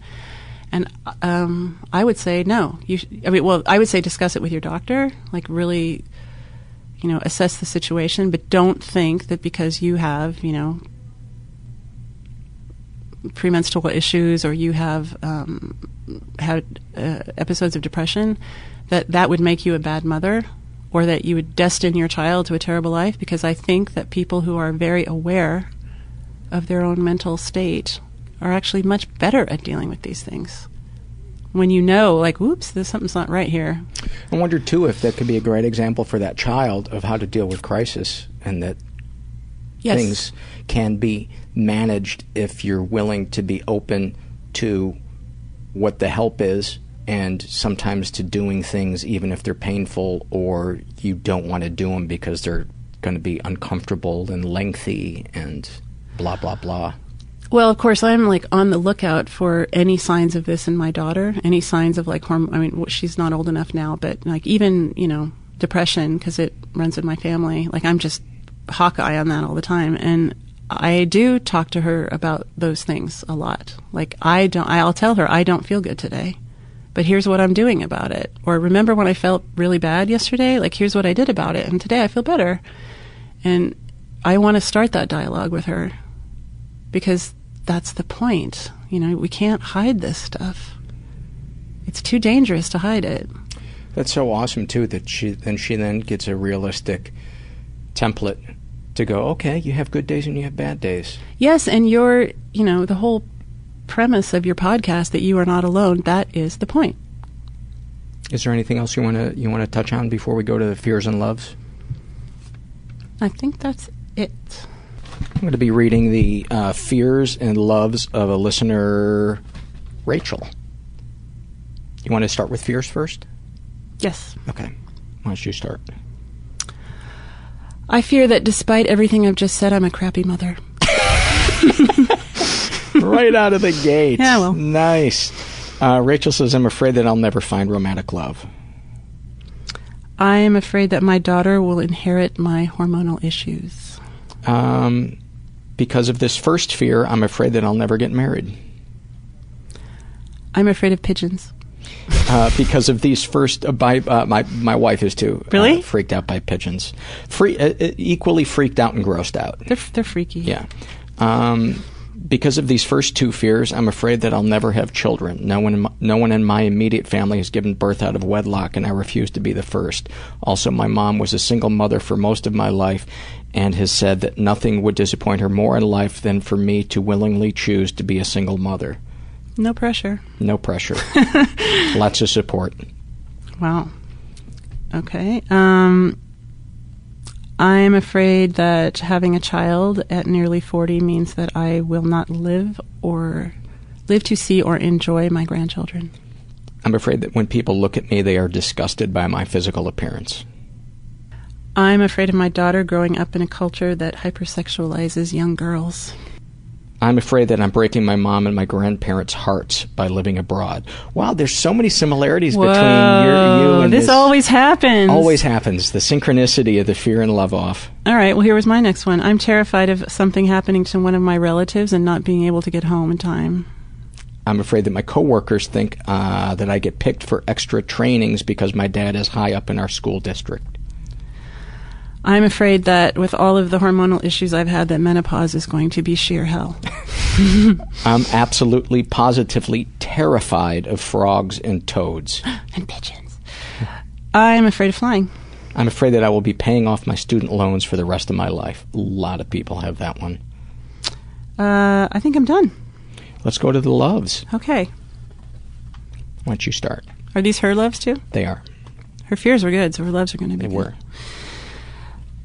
And um, I would say no. You, sh- I mean, well, I would say discuss it with your doctor. Like really you know, assess the situation, but don't think that because you have, you know, premenstrual issues or you have um, had uh, episodes of depression, that that would make you a bad mother or that you would destine your child to a terrible life. Because I think that people who are very aware of their own mental state are actually much better at dealing with these things when you know, like, whoops, there's something's not right here. I wonder too if that could be a great example for that child of how to deal with crisis, and that yes. things can be managed if you're willing to be open to what the help is and sometimes to doing things even if they're painful or you don't want to do them because they're going to be uncomfortable and lengthy and blah blah blah. Well, of course, I'm like on the lookout for any signs of this in my daughter. Any signs of like horm- I mean, she's not old enough now, but like even you know depression because it runs in my family. Like I'm just Hawkeye on that all the time, and I do talk to her about those things a lot. Like I don't, I'll tell her I don't feel good today, but here's what I'm doing about it. Or remember when I felt really bad yesterday? Like here's what I did about it, and today I feel better. And I want to start that dialogue with her because that's the point. You know, we can't hide this stuff. It's too dangerous to hide it. That's so awesome too that she then she then gets a realistic template to go, okay, you have good days and you have bad days. Yes, and you're, you know, the whole premise of your podcast that you are not alone. That is the point. Is there anything else you want to you want to touch on before we go to the fears and loves? I think that's it. I'm going to be reading the uh, fears and loves of a listener, Rachel. You want to start with fears first? Yes. Okay. Why don't you start? I fear that despite everything I've just said, I'm a crappy mother. right out of the gate. Yeah, well. Nice. Uh, Rachel says, I'm afraid that I'll never find romantic love. I am afraid that my daughter will inherit my hormonal issues. Um, because of this first fear, I'm afraid that I'll never get married. I'm afraid of pigeons. Uh, because of these first, uh, by, uh, my my wife is too. uh, Really? freaked out by pigeons. Free, uh, uh, equally freaked out and grossed out. They're they're freaky. Yeah. Um, because of these first two fears, I'm afraid that I'll never have children. No one, in my, no one in my immediate family has given birth out of wedlock, and I refuse to be the first. Also, my mom was a single mother for most of my life, and has said that nothing would disappoint her more in life than for me to willingly choose to be a single mother. No pressure. No pressure. Lots of support. Wow. Okay. Um, I'm afraid that having a child at nearly 40 means that I will not live or live to see or enjoy my grandchildren. I'm afraid that when people look at me, they are disgusted by my physical appearance. I'm afraid of my daughter growing up in a culture that hypersexualizes young girls. I'm afraid that I'm breaking my mom and my grandparents' hearts by living abroad. Wow, there's so many similarities between your, you and me. this, always happens. always happens. The synchronicity of the fear and love off. All right, well, here was my next one. I'm terrified of something happening to one of my relatives and not being able to get home in time. I'm afraid that my coworkers think uh, that I get picked for extra trainings because my dad is high up in our school district. I'm afraid that with all of the hormonal issues I've had, that menopause is going to be sheer hell. I'm absolutely, positively terrified of frogs and toads. and pigeons. I'm afraid of flying. I'm afraid that I will be paying off my student loans for the rest of my life. A lot of people have that one. Uh, I think I'm done. Let's go to the loves. Okay. Why don't you start? Are these her loves too? They are. Her fears were good, so her loves are going to be They good. were.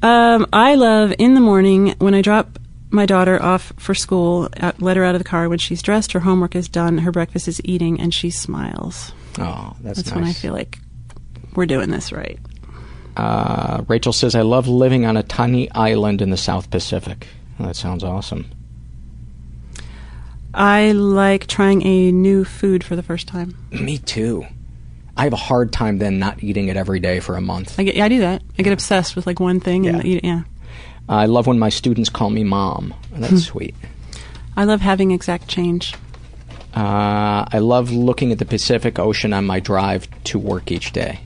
Um, I love in the morning when I drop my daughter off for school, uh, let her out of the car when she's dressed, her homework is done, her breakfast is eating, and she smiles. Oh, that's, That's nice. when I feel like we're doing this right. Uh, Rachel says, I love living on a tiny island in the South Pacific. Oh, that sounds awesome. I like trying a new food for the first time. Me too. I have a hard time then not eating it every day for a month. I get, yeah, I do that. I get obsessed with like one thing and Yeah. eat it. Yeah. I love when my students call me mom. That's Hmm. sweet. I love having exact change. Uh, I love looking at the Pacific Ocean on my drive to work each day.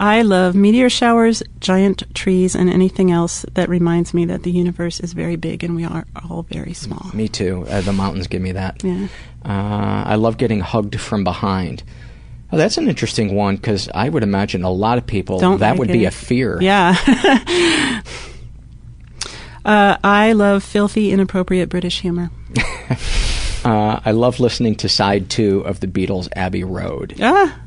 I love meteor showers, giant trees, and anything else that reminds me that the universe is very big and we are all very small. Me too. Uh, the mountains give me that. Yeah. Uh, I love getting hugged from behind. Oh, that's an interesting one because I would imagine a lot of people Don't that would be a fear. Yeah. uh, I love filthy, inappropriate British humor. Uh, I love listening to side two of the Beatles' Abbey Road, Ah,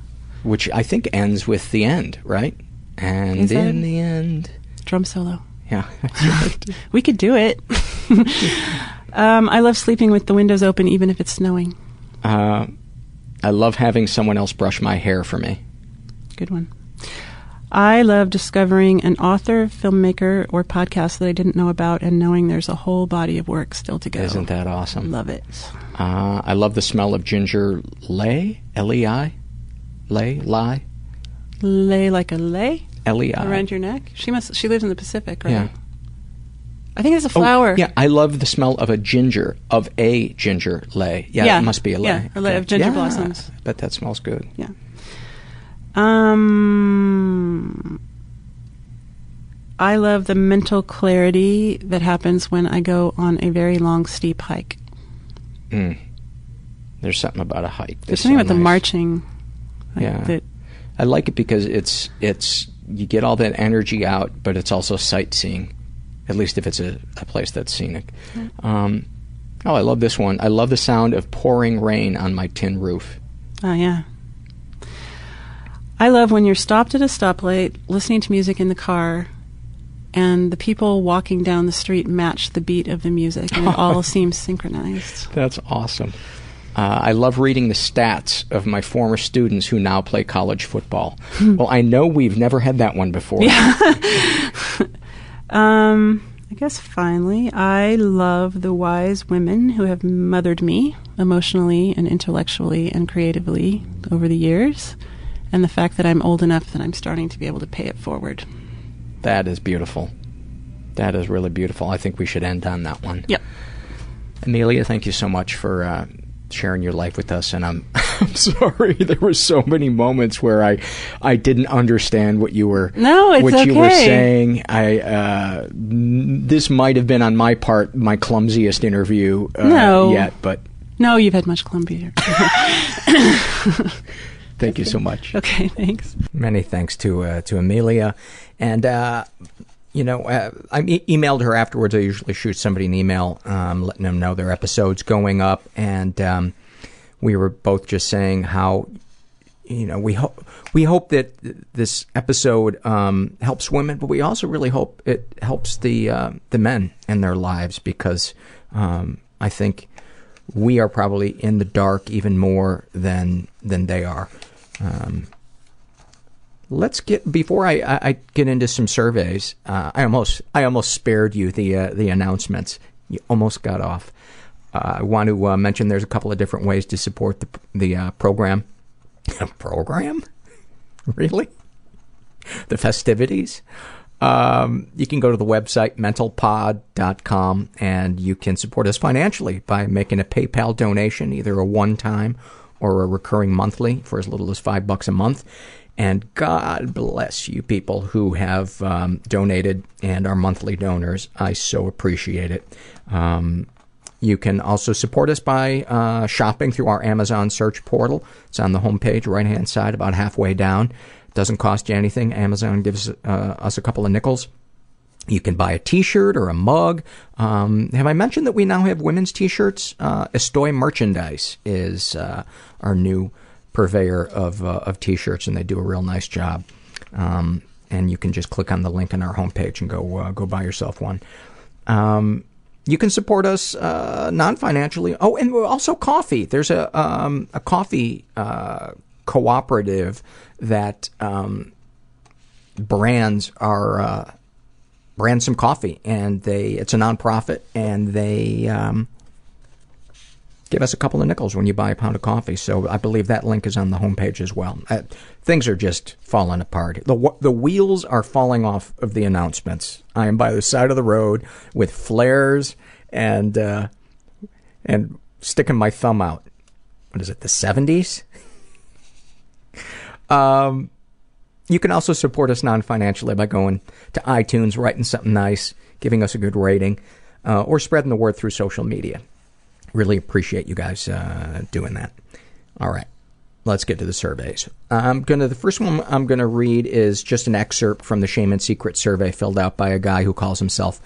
which I think ends with the end, right? And Is in the end, drum solo. yeah, right. We could do it. um, I love sleeping with the windows open, even if it's snowing. Uh, I love having someone else brush my hair for me. Good one. I love discovering an author, filmmaker, or podcast that I didn't know about and knowing there's a whole body of work still to go. Isn't that awesome? Love it. Uh, I love the smell of ginger lay, L-E-I, lay, lie, Lay like a lay L-E-I. around your neck. She must. She lives in the Pacific, right? Yeah. I think it's a Oh, flower. yeah, I love the smell of a ginger, of a ginger lay. Yeah, Yeah. it must be a lay. Yeah, a lay of ginger blossoms. I bet that smells good. Yeah. Um, I love the mental clarity that happens when I go on a very long, steep hike. Mm. There's something about a hike. There's something so about the marching. like, Yeah. That, I like it because it's it's you get all that energy out, but it's also sightseeing. At least if it's a, a place that's scenic. Um, Oh, I love this one. I love the sound of pouring rain on my tin roof. Oh, yeah. I love when you're stopped at a stoplight, listening to music in the car, and the people walking down the street match the beat of the music, and it all seems synchronized. That's awesome. Uh, I love reading the stats of my former students who now play college football. well, I know we've never had that one before. Yeah. um, I guess finally, I love the wise women who have mothered me emotionally and intellectually and creatively over the years, and the fact that I'm old enough that I'm starting to be able to pay it forward. That is beautiful. That is really beautiful. I think we should end on that one. Yep. Amelia, thank you so much for uh, sharing your life with us. And I'm, I'm sorry, there were so many moments where I, I didn't understand what you were, no, it's what okay. you were saying. I, uh, n- this might have been on my part my clumsiest interview uh, No. yet, but No, you've had much clumpier. thank you so much. okay, thanks. Many thanks to uh, to Amelia, and uh, you know uh, I e- emailed her afterwards. I usually shoot somebody an email, um, letting them know their episode's going up, and um, we were both just saying how you know we hope we hope that this episode um, helps women, but we also really hope it helps the uh, the men in their lives because um, I think we are probably in the dark even more than than they are. Um, let's get before I, I, I get into some surveys. Uh, I almost I almost spared you the uh, the announcements. You almost got off. Uh, I want to uh, mention there's a couple of different ways to support the the uh, program. program, really? The festivities. Um, you can go to the website mentalpod.com and you can support us financially by making a PayPal donation, either a one time or a recurring monthly for as little as five bucks a month. And God bless you people who have um, donated and are monthly donors. I so appreciate it. Um, you can also support us by uh, shopping through our Amazon search portal. It's on the homepage, right hand side, about halfway down. It Doesn't cost you anything. Amazon gives uh, us a couple of nickels. You can buy a T-shirt or a mug. Um, have I mentioned that we now have women's T-shirts? Uh, Estoy Merchandise is uh, our new purveyor of uh, of T-shirts, and they do a real nice job. Um, and you can just click on the link on our homepage and go uh, go buy yourself one. Um, you can support us uh, non-financially. Oh, and also coffee. There's a um, a coffee uh, cooperative that um, brands are uh, brands some coffee, and they it's a nonprofit, and they um, give us a couple of nickels when you buy a pound of coffee. So I believe that link is on the homepage as well. Uh, things are just falling apart. The the wheels are falling off of the announcements. I am by the side of the road with flares and uh, and sticking my thumb out. What is it? The seventies. um. You can also support us non-financially by going to iTunes, writing something nice, giving us a good rating, uh, or spreading the word through social media. Really appreciate you guys uh, doing that. All right, let's get to the surveys. I'm gonna. The first one I'm gonna read is just an excerpt from the Shame and Secret survey filled out by a guy who calls himself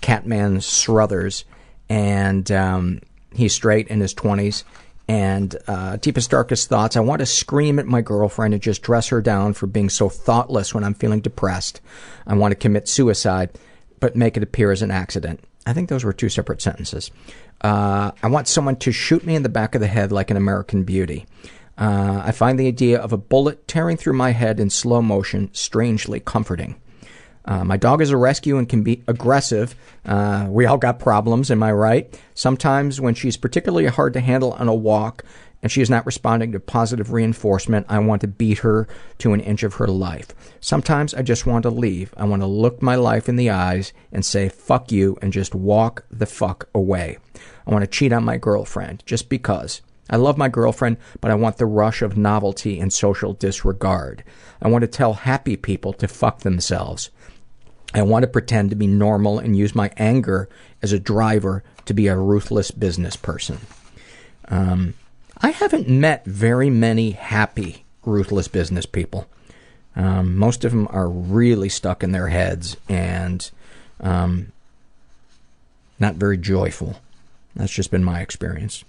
Catman Struthers, and um, he's straight in his 20s. And uh, deepest, darkest thoughts. I want to scream at my girlfriend and just dress her down for being so thoughtless when I'm feeling depressed. I want to commit suicide, but make it appear as an accident. I think those were two separate sentences. Uh, I want someone to shoot me in the back of the head like an American Beauty. Uh, I find the idea of a bullet tearing through my head in slow motion strangely comforting. Uh, my dog is a rescue and can be aggressive. Uh, we all got problems, am I right? Sometimes when she's particularly hard to handle on a walk and she is not responding to positive reinforcement, I want to beat her to an inch of her life. Sometimes I just want to leave. I want to look my life in the eyes and say, fuck you, and just walk the fuck away. I want to cheat on my girlfriend just because. I love my girlfriend, but I want the rush of novelty and social disregard. I want to tell happy people to fuck themselves. I want to pretend to be normal and use my anger as a driver to be a ruthless business person. Um, I haven't met very many happy, ruthless business people. Um, most of them are really stuck in their heads and um, not very joyful. That's just been my experience.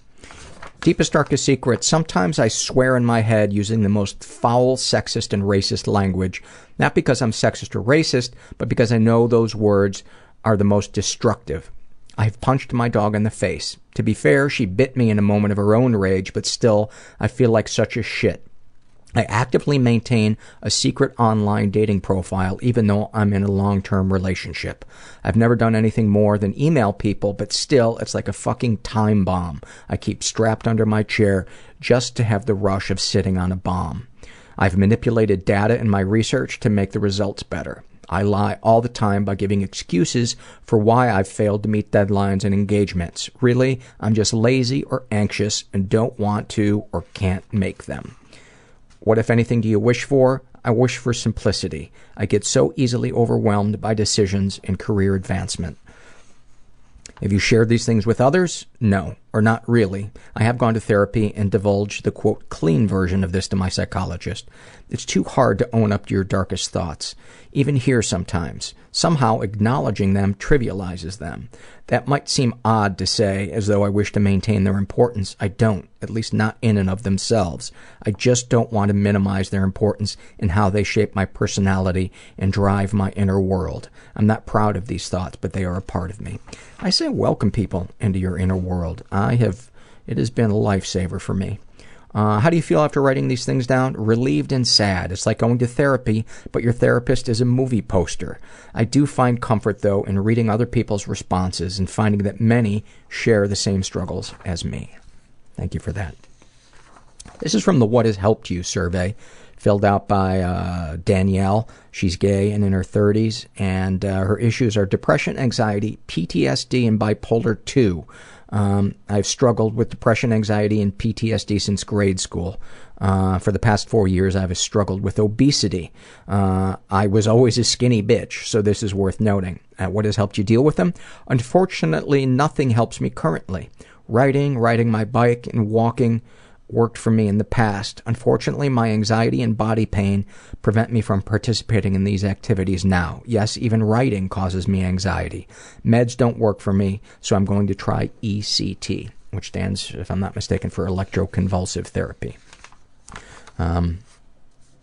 Deepest, darkest secret. Sometimes I swear in my head using the most foul, sexist, and racist language. Not because I'm sexist or racist, but because I know those words are the most destructive. I've punched my dog in the face. To be fair, she bit me in a moment of her own rage, but still, I feel like such a shit. I actively maintain a secret online dating profile even though I'm in a long-term relationship. I've never done anything more than email people, but still, it's like a fucking time bomb I keep strapped under my chair just to have the rush of sitting on a bomb. I've manipulated data in my research to make the results better. I lie all the time by giving excuses for why I've failed to meet deadlines and engagements. Really, I'm just lazy or anxious and don't want to or can't make them. What, if anything, do you wish for? I wish for simplicity. I get so easily overwhelmed by decisions and career advancement. Have you shared these things with others? No, or not really. I have gone to therapy and divulged the quote clean version of this to my psychologist. It's too hard to own up to your darkest thoughts, even here sometimes. Somehow acknowledging them trivializes them. That might seem odd to say, as though I wish to maintain their importance. I don't, at least not in and of themselves. I just don't want to minimize their importance in how they shape my personality and drive my inner world. I'm not proud of these thoughts, but they are a part of me. I say welcome people into your inner world. I have, it has been a lifesaver for me. Uh, how do you feel after writing these things down? Relieved and sad. It's like going to therapy, but your therapist is a movie poster. I do find comfort, though, in reading other people's responses and finding that many share the same struggles as me. Thank you for that. This is from the What Has Helped You survey, filled out by uh, Danielle. She's gay and in her 30s, and uh, her issues are depression, anxiety, PTSD, and bipolar 2. Um, I've struggled with depression, anxiety, and PTSD since grade school. Uh, for the past four years, I've struggled with obesity. Uh, I was always a skinny bitch, so this is worth noting. Uh, what has helped you deal with them? Unfortunately, nothing helps me currently. Writing, riding my bike, and walking worked for me in the past. Unfortunately, my anxiety and body pain prevent me from participating in these activities now. Yes, even writing causes me anxiety. Meds don't work for me, so I'm going to try ECT, which stands, if I'm not mistaken, for electroconvulsive therapy. Um,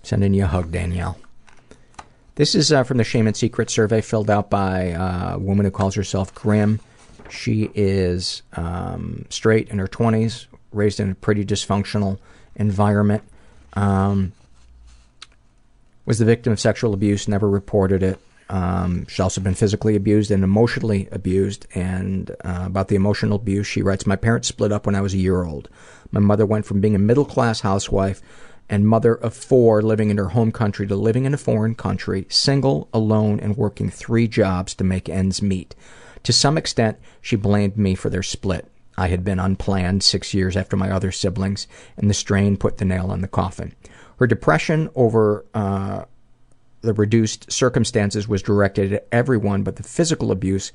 sending you a hug, Danielle. This is uh, from the Shame and Secret survey filled out by uh, a woman who calls herself Grim. She is um, straight in her 20s, raised in a pretty dysfunctional environment. Um, was the victim of sexual abuse, never reported it. Um, she's also been physically abused and emotionally abused. And uh, about the emotional abuse, she writes, My parents split up when I was a year old. My mother went from being a middle class housewife and mother of four living in her home country to living in a foreign country, single, alone, and working three jobs to make ends meet. To some extent, she blamed me for their split. I had been unplanned six years after my other siblings, and the strain put the nail in the coffin. Her depression over uh, the reduced circumstances was directed at everyone, but the physical abuse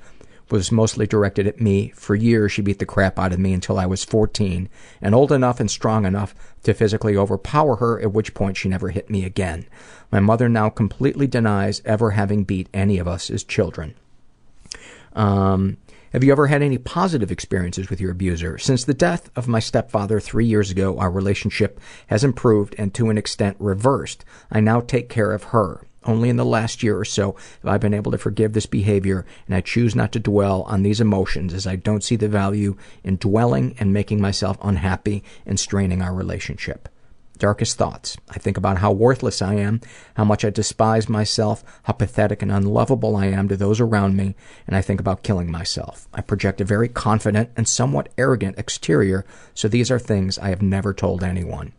was mostly directed at me. For years, she beat the crap out of me until I was 14 and old enough and strong enough to physically overpower her, at which point she never hit me again. My mother now completely denies ever having beat any of us as children. Um, have you ever had any positive experiences with your abuser? Since the death of my stepfather three years ago, our relationship has improved and to an extent reversed. I now take care of her. Only in the last year or so have I been able to forgive this behavior, and I choose not to dwell on these emotions as I don't see the value in dwelling and making myself unhappy and straining our relationship. Darkest thoughts. I think about how worthless I am, how much I despise myself, how pathetic and unlovable I am to those around me, and I think about killing myself. I project a very confident and somewhat arrogant exterior, so these are things I have never told anyone.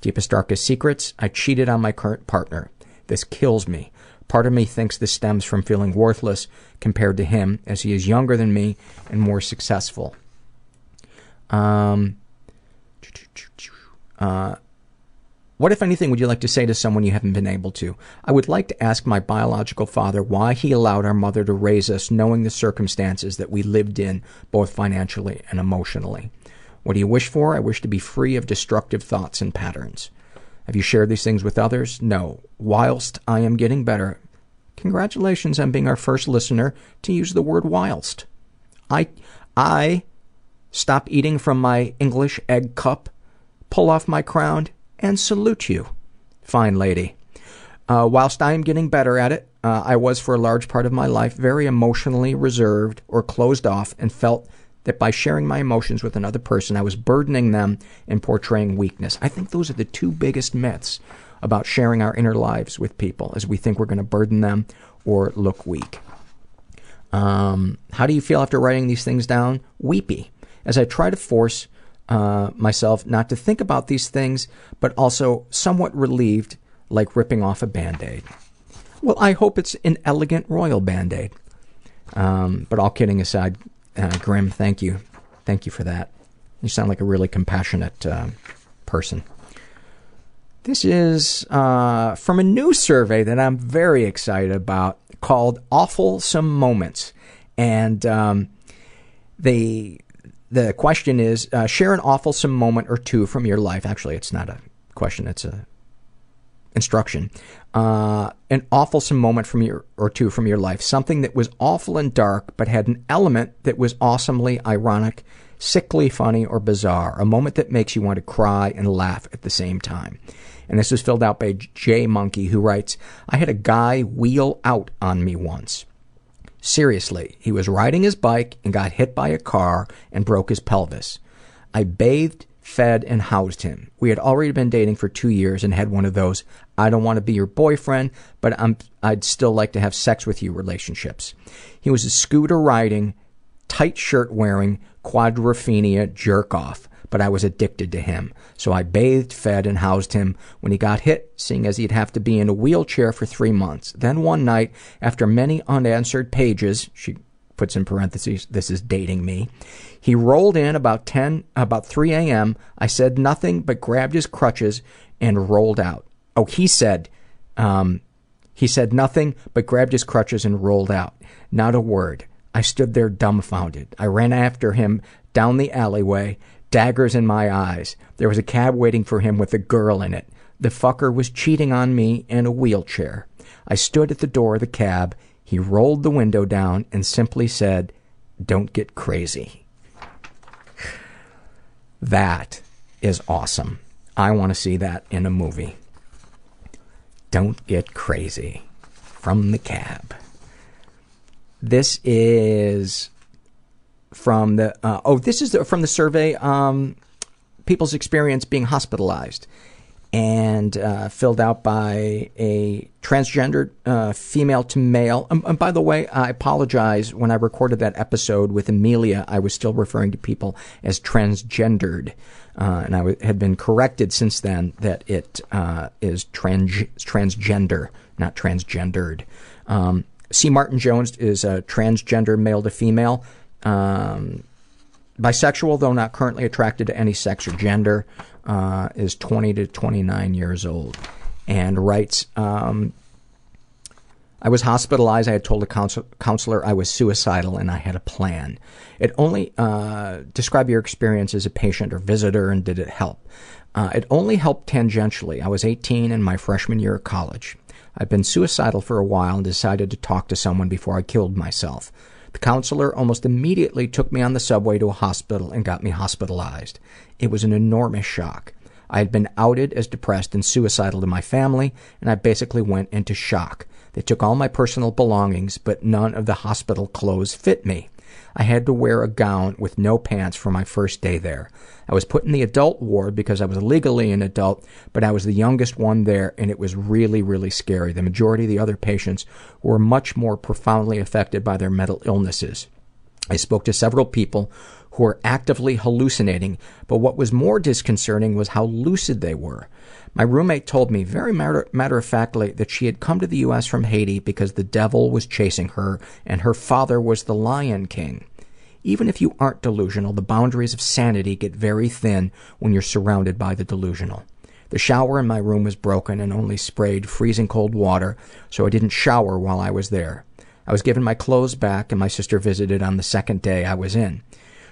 Deepest, darkest secrets. I cheated on my current partner. This kills me. Part of me thinks this stems from feeling worthless compared to him, as he is younger than me and more successful. Um, uh, what, if anything, would you like to say to someone you haven't been able to? I would like to ask my biological father why he allowed our mother to raise us knowing the circumstances that we lived in, both financially and emotionally. What do you wish for? I wish to be free of destructive thoughts and patterns. Have you shared these things with others? No. Whilst I am getting better, congratulations on being our first listener to use the word whilst. I, I stop eating from my English egg cup, pull off my crown, and salute you. Fine lady. Uh, whilst I am getting better at it, uh, I was for a large part of my life very emotionally reserved or closed off and felt that by sharing my emotions with another person, I was burdening them and portraying weakness. I think those are the two biggest myths about sharing our inner lives with people, as we think we're going to burden them or look weak. Um, how do you feel after writing these things down? Weepy. As I try to force uh, myself not to think about these things, but also somewhat relieved, like ripping off a band aid. Well, I hope it's an elegant royal band aid. Um, but all kidding aside, uh, Grim, thank you. Thank you for that. You sound like a really compassionate uh, person. This is uh, from a new survey that I'm very excited about called Awfulsome Moments. And um, the, the question is uh, share an awful moment or two from your life. Actually, it's not a question, it's a instruction. Uh, an awfulsome moment from your or two from your life, something that was awful and dark, but had an element that was awesomely ironic, sickly funny, or bizarre. A moment that makes you want to cry and laugh at the same time. And this was filled out by J Monkey, who writes, "I had a guy wheel out on me once." Seriously, he was riding his bike and got hit by a car and broke his pelvis. I bathed, fed, and housed him. We had already been dating for two years and had one of those I don't want to be your boyfriend, but I'm, I'd still like to have sex with you relationships. He was a scooter riding, tight shirt wearing, quadrophenia jerk off, but I was addicted to him. So I bathed, fed, and housed him when he got hit, seeing as he'd have to be in a wheelchair for three months. Then one night, after many unanswered pages, she puts in parentheses, this is dating me. He rolled in about 10, about 3 a.m. I said nothing but grabbed his crutches and rolled out. Oh, he said, um, he said nothing but grabbed his crutches and rolled out. Not a word. I stood there dumbfounded. I ran after him down the alleyway, daggers in my eyes. There was a cab waiting for him with a girl in it. The fucker was cheating on me in a wheelchair. I stood at the door of the cab. He rolled the window down and simply said, Don't get crazy. That is awesome. I want to see that in a movie. Don't get crazy. From the cab. This is from the, uh, oh, this is from the survey, um, people's experience being hospitalized and uh, filled out by a transgendered uh, female to male. Um, and by the way, I apologize. When I recorded that episode with Amelia, I was still referring to people as transgendered. Uh, and I w- had been corrected since then that it uh, is trans- transgender, not transgendered. Um, C. Martin Jones is a transgender male to female. Um, bisexual, though not currently attracted to any sex or gender uh, is 20 to 29 years old and writes, um, I was hospitalized. I had told a counsel- counselor I was suicidal and I had a plan. It only, uh, describe your experience as a patient or visitor and did it help? Uh, it only helped tangentially. I was 18 in my freshman year of college. I'd been suicidal for a while and decided to talk to someone before I killed myself. The counselor almost immediately took me on the subway to a hospital and got me hospitalized. It was an enormous shock. I had been outed as depressed and suicidal to my family, and I basically went into shock. They took all my personal belongings, but none of the hospital clothes fit me. I had to wear a gown with no pants for my first day there. I was put in the adult ward because I was legally an adult, but I was the youngest one there, and it was really, really scary. The majority of the other patients were much more profoundly affected by their mental illnesses. I spoke to several people who were actively hallucinating, but what was more disconcerting was how lucid they were. My roommate told me very matter, matter of factly that she had come to the U.S. from Haiti because the devil was chasing her and her father was the Lion King. Even if you aren't delusional, the boundaries of sanity get very thin when you're surrounded by the delusional. The shower in my room was broken and only sprayed freezing cold water, so I didn't shower while I was there. I was given my clothes back and my sister visited on the second day I was in.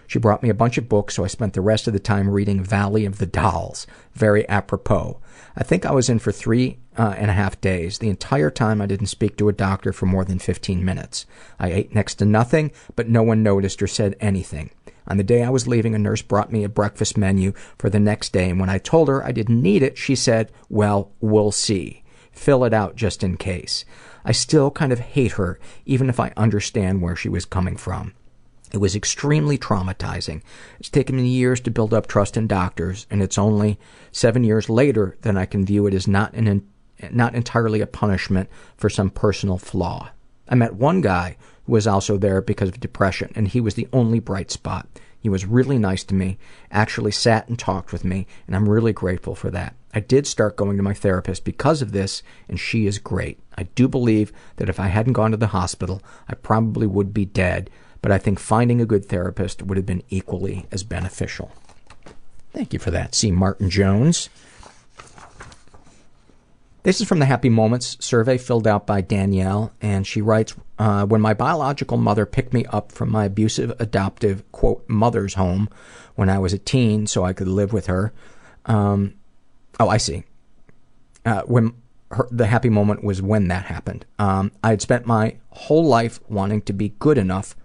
She brought me a bunch of books, so I spent the rest of the time reading Valley of the Dolls. Very apropos. I think I was in for three uh, and a half days. The entire time I didn't speak to a doctor for more than 15 minutes. I ate next to nothing, but no one noticed or said anything. On the day I was leaving, a nurse brought me a breakfast menu for the next day, and when I told her I didn't need it, she said, Well, we'll see. Fill it out just in case. I still kind of hate her, even if I understand where she was coming from. It was extremely traumatizing. It's taken me years to build up trust in doctors, and it's only seven years later that I can view it as not an not entirely a punishment for some personal flaw. I met one guy who was also there because of depression, and he was the only bright spot. He was really nice to me, actually sat and talked with me, and I'm really grateful for that. I did start going to my therapist because of this, and she is great. I do believe that if I hadn't gone to the hospital, I probably would be dead, but I think finding a good therapist would have been equally as beneficial. Thank you for that, C. Martin Jones. This is from the Happy Moments survey filled out by Danielle, and she writes uh, When my biological mother picked me up from my abusive, adoptive, quote, mother's home when I was a teen so I could live with her. Um, oh, I see. Uh, when her, the happy moment was when that happened. Um, I had spent my whole life wanting to be good enough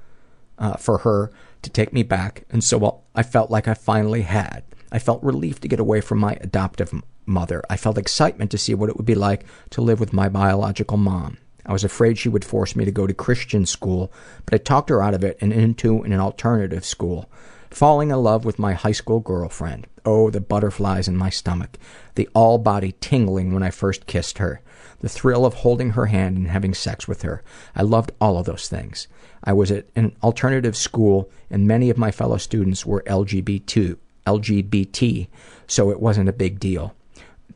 uh, for her to take me back, and so I felt like I finally had. I felt relief to get away from my adoptive mother. I felt excitement to see what it would be like to live with my biological mom. I was afraid she would force me to go to Christian school, but I talked her out of it and into an alternative school. Falling in love with my high school girlfriend. Oh, the butterflies in my stomach. The all body tingling when I first kissed her. The thrill of holding her hand and having sex with her. I loved all of those things. I was at an alternative school, and many of my fellow students were LGBT, LGBT, so it wasn't a big deal.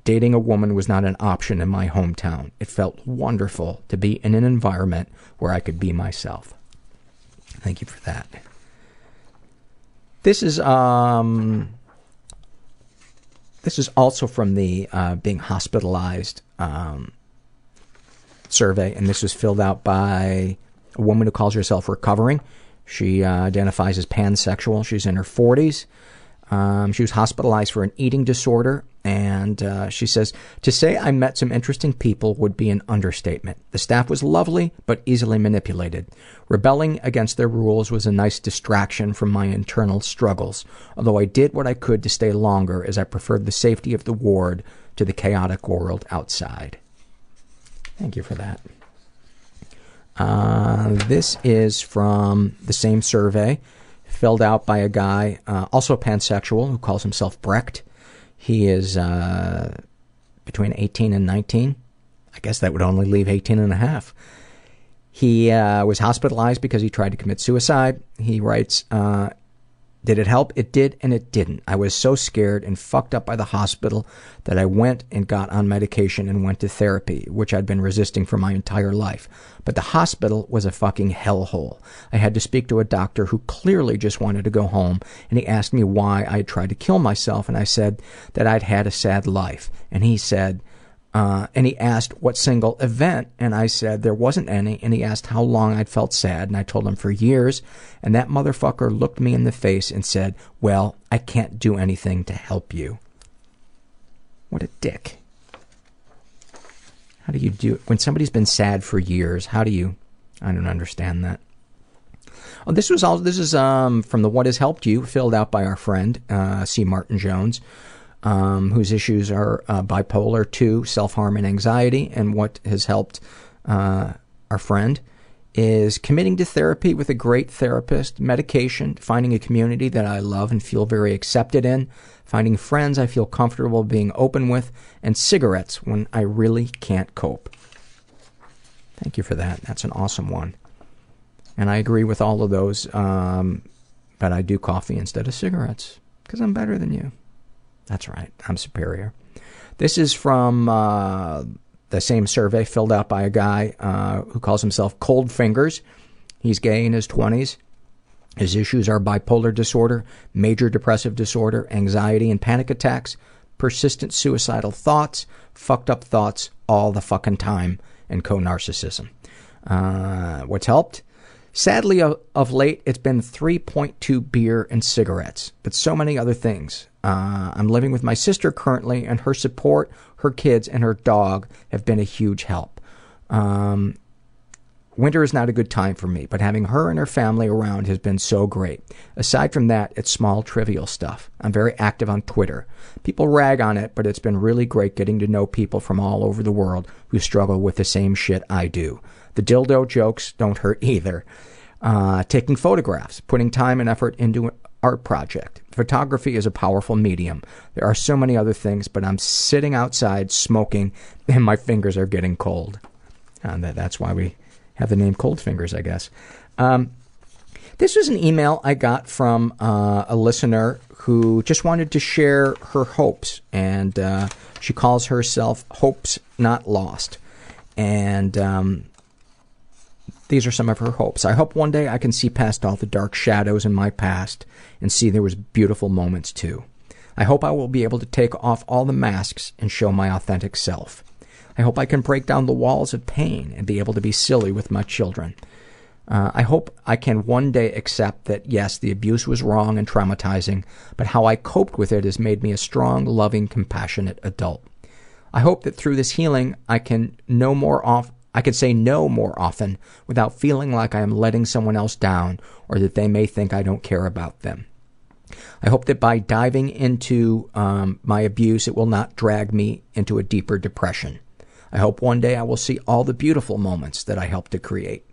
Dating a woman was not an option in my hometown. It felt wonderful to be in an environment where I could be myself. Thank you for that. This is um this is also from the uh, being hospitalized um, survey, and this was filled out by a woman who calls herself recovering. She uh, identifies as pansexual. She's in her 40s. Um, she was hospitalized for an eating disorder, and uh, she says, To say I met some interesting people would be an understatement. The staff was lovely, but easily manipulated. Rebelling against their rules was a nice distraction from my internal struggles, although I did what I could to stay longer as I preferred the safety of the ward to the chaotic world outside. Thank you for that. Uh, this is from the same survey filled out by a guy, uh, also pansexual, who calls himself Brecht. He is uh, between 18 and 19. I guess that would only leave 18 and a half. He uh, was hospitalized because he tried to commit suicide. He writes, uh, did it help? It did and it didn't. I was so scared and fucked up by the hospital that I went and got on medication and went to therapy, which I'd been resisting for my entire life. But the hospital was a fucking hellhole. I had to speak to a doctor who clearly just wanted to go home, and he asked me why I had tried to kill myself, and I said that I'd had a sad life. And he said, uh, and he asked what single event, and I said there wasn't any, and he asked how long I'd felt sad, and I told him for years, and that motherfucker looked me in the face and said, well, I can't do anything to help you. What a dick. How do you do it? When somebody's been sad for years, how do you, I don't understand that. Oh, this was all, this is um, from the What Has Helped You, filled out by our friend, uh, C. Martin Jones um, whose issues are uh, bipolar 2, self harm, and anxiety. And what has helped uh, our friend is committing to therapy with a great therapist, medication, finding a community that I love and feel very accepted in, finding friends I feel comfortable being open with, and cigarettes when I really can't cope. Thank you for that. That's an awesome one. And I agree with all of those, um, but I do coffee instead of cigarettes because I'm better than you. That's right. I'm superior. This is from uh, the same survey filled out by a guy uh, who calls himself Cold Fingers. He's gay in his 20s. His issues are bipolar disorder, major depressive disorder, anxiety and panic attacks, persistent suicidal thoughts, fucked up thoughts all the fucking time, and co narcissism. Uh, what's helped? Sadly, of late, it's been 3.2 beer and cigarettes, but so many other things. Uh, I'm living with my sister currently, and her support, her kids, and her dog have been a huge help. Um, Winter is not a good time for me, but having her and her family around has been so great. Aside from that, it's small, trivial stuff. I'm very active on Twitter. People rag on it, but it's been really great getting to know people from all over the world who struggle with the same shit I do. The dildo jokes don't hurt either. Uh, taking photographs, putting time and effort into an art project. Photography is a powerful medium. There are so many other things, but I'm sitting outside smoking and my fingers are getting cold. And that's why we have the name Cold Fingers, I guess. Um, this was an email I got from uh, a listener who just wanted to share her hopes, and uh, she calls herself Hopes Not Lost. And um, these are some of her hopes. I hope one day I can see past all the dark shadows in my past and see there was beautiful moments too. I hope I will be able to take off all the masks and show my authentic self. I hope I can break down the walls of pain and be able to be silly with my children. Uh, I hope I can one day accept that, yes, the abuse was wrong and traumatizing, but how I coped with it has made me a strong, loving, compassionate adult. I hope that through this healing, I can no more off, I can say no more often without feeling like I am letting someone else down or that they may think I don't care about them. I hope that by diving into um, my abuse, it will not drag me into a deeper depression. I hope one day I will see all the beautiful moments that I helped to create.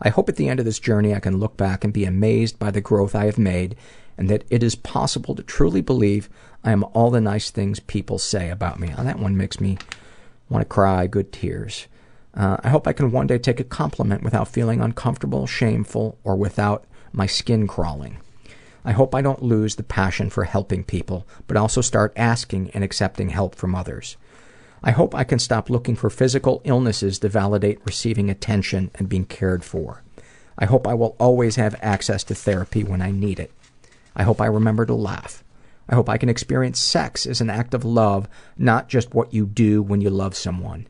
I hope at the end of this journey I can look back and be amazed by the growth I have made and that it is possible to truly believe I am all the nice things people say about me. Oh, that one makes me want to cry good tears. Uh, I hope I can one day take a compliment without feeling uncomfortable, shameful, or without my skin crawling. I hope I don't lose the passion for helping people, but also start asking and accepting help from others. I hope I can stop looking for physical illnesses to validate receiving attention and being cared for. I hope I will always have access to therapy when I need it. I hope I remember to laugh. I hope I can experience sex as an act of love, not just what you do when you love someone.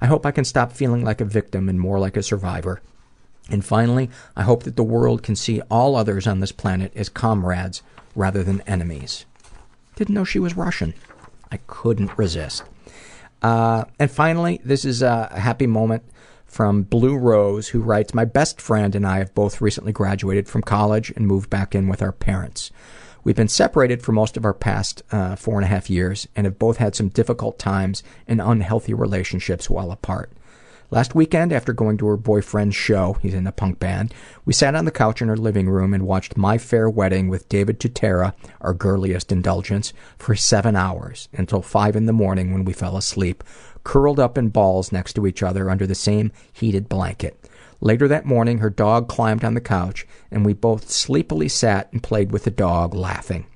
I hope I can stop feeling like a victim and more like a survivor. And finally, I hope that the world can see all others on this planet as comrades rather than enemies. Didn't know she was Russian. I couldn't resist. Uh, and finally, this is a happy moment from Blue Rose, who writes My best friend and I have both recently graduated from college and moved back in with our parents. We've been separated for most of our past uh, four and a half years and have both had some difficult times and unhealthy relationships while apart. Last weekend, after going to her boyfriend's show, he's in a punk band, we sat on the couch in her living room and watched My Fair Wedding with David Tutera, our girliest indulgence, for seven hours until five in the morning when we fell asleep, curled up in balls next to each other under the same heated blanket. Later that morning, her dog climbed on the couch, and we both sleepily sat and played with the dog, laughing.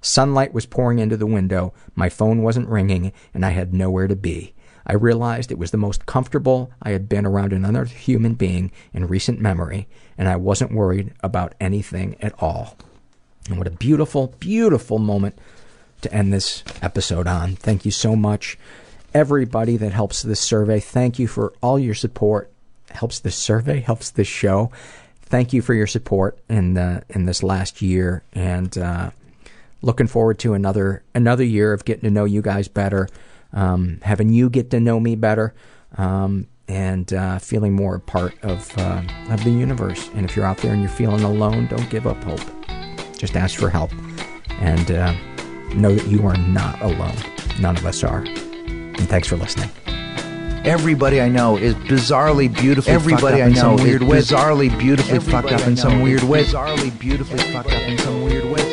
Sunlight was pouring into the window, my phone wasn't ringing, and I had nowhere to be. I realized it was the most comfortable I had been around another human being in recent memory, and I wasn't worried about anything at all. And what a beautiful, beautiful moment to end this episode on. Thank you so much, everybody that helps this survey. Thank you for all your support. Helps this survey, helps this show. Thank you for your support in the, in this last year, and uh, looking forward to another another year of getting to know you guys better um, having you get to know me better, um, and uh, feeling more a part of uh, of the universe. And if you're out there and you're feeling alone, don't give up hope. Just ask for help, and uh, know that you are not alone. None of us are. And thanks for listening. Everybody I know is bizarrely beautifully Everybody fucked up I in some know is weird way. bizarrely beautifully fucked up in some weird way. Bizarrely beautifully fucked up in some weird way.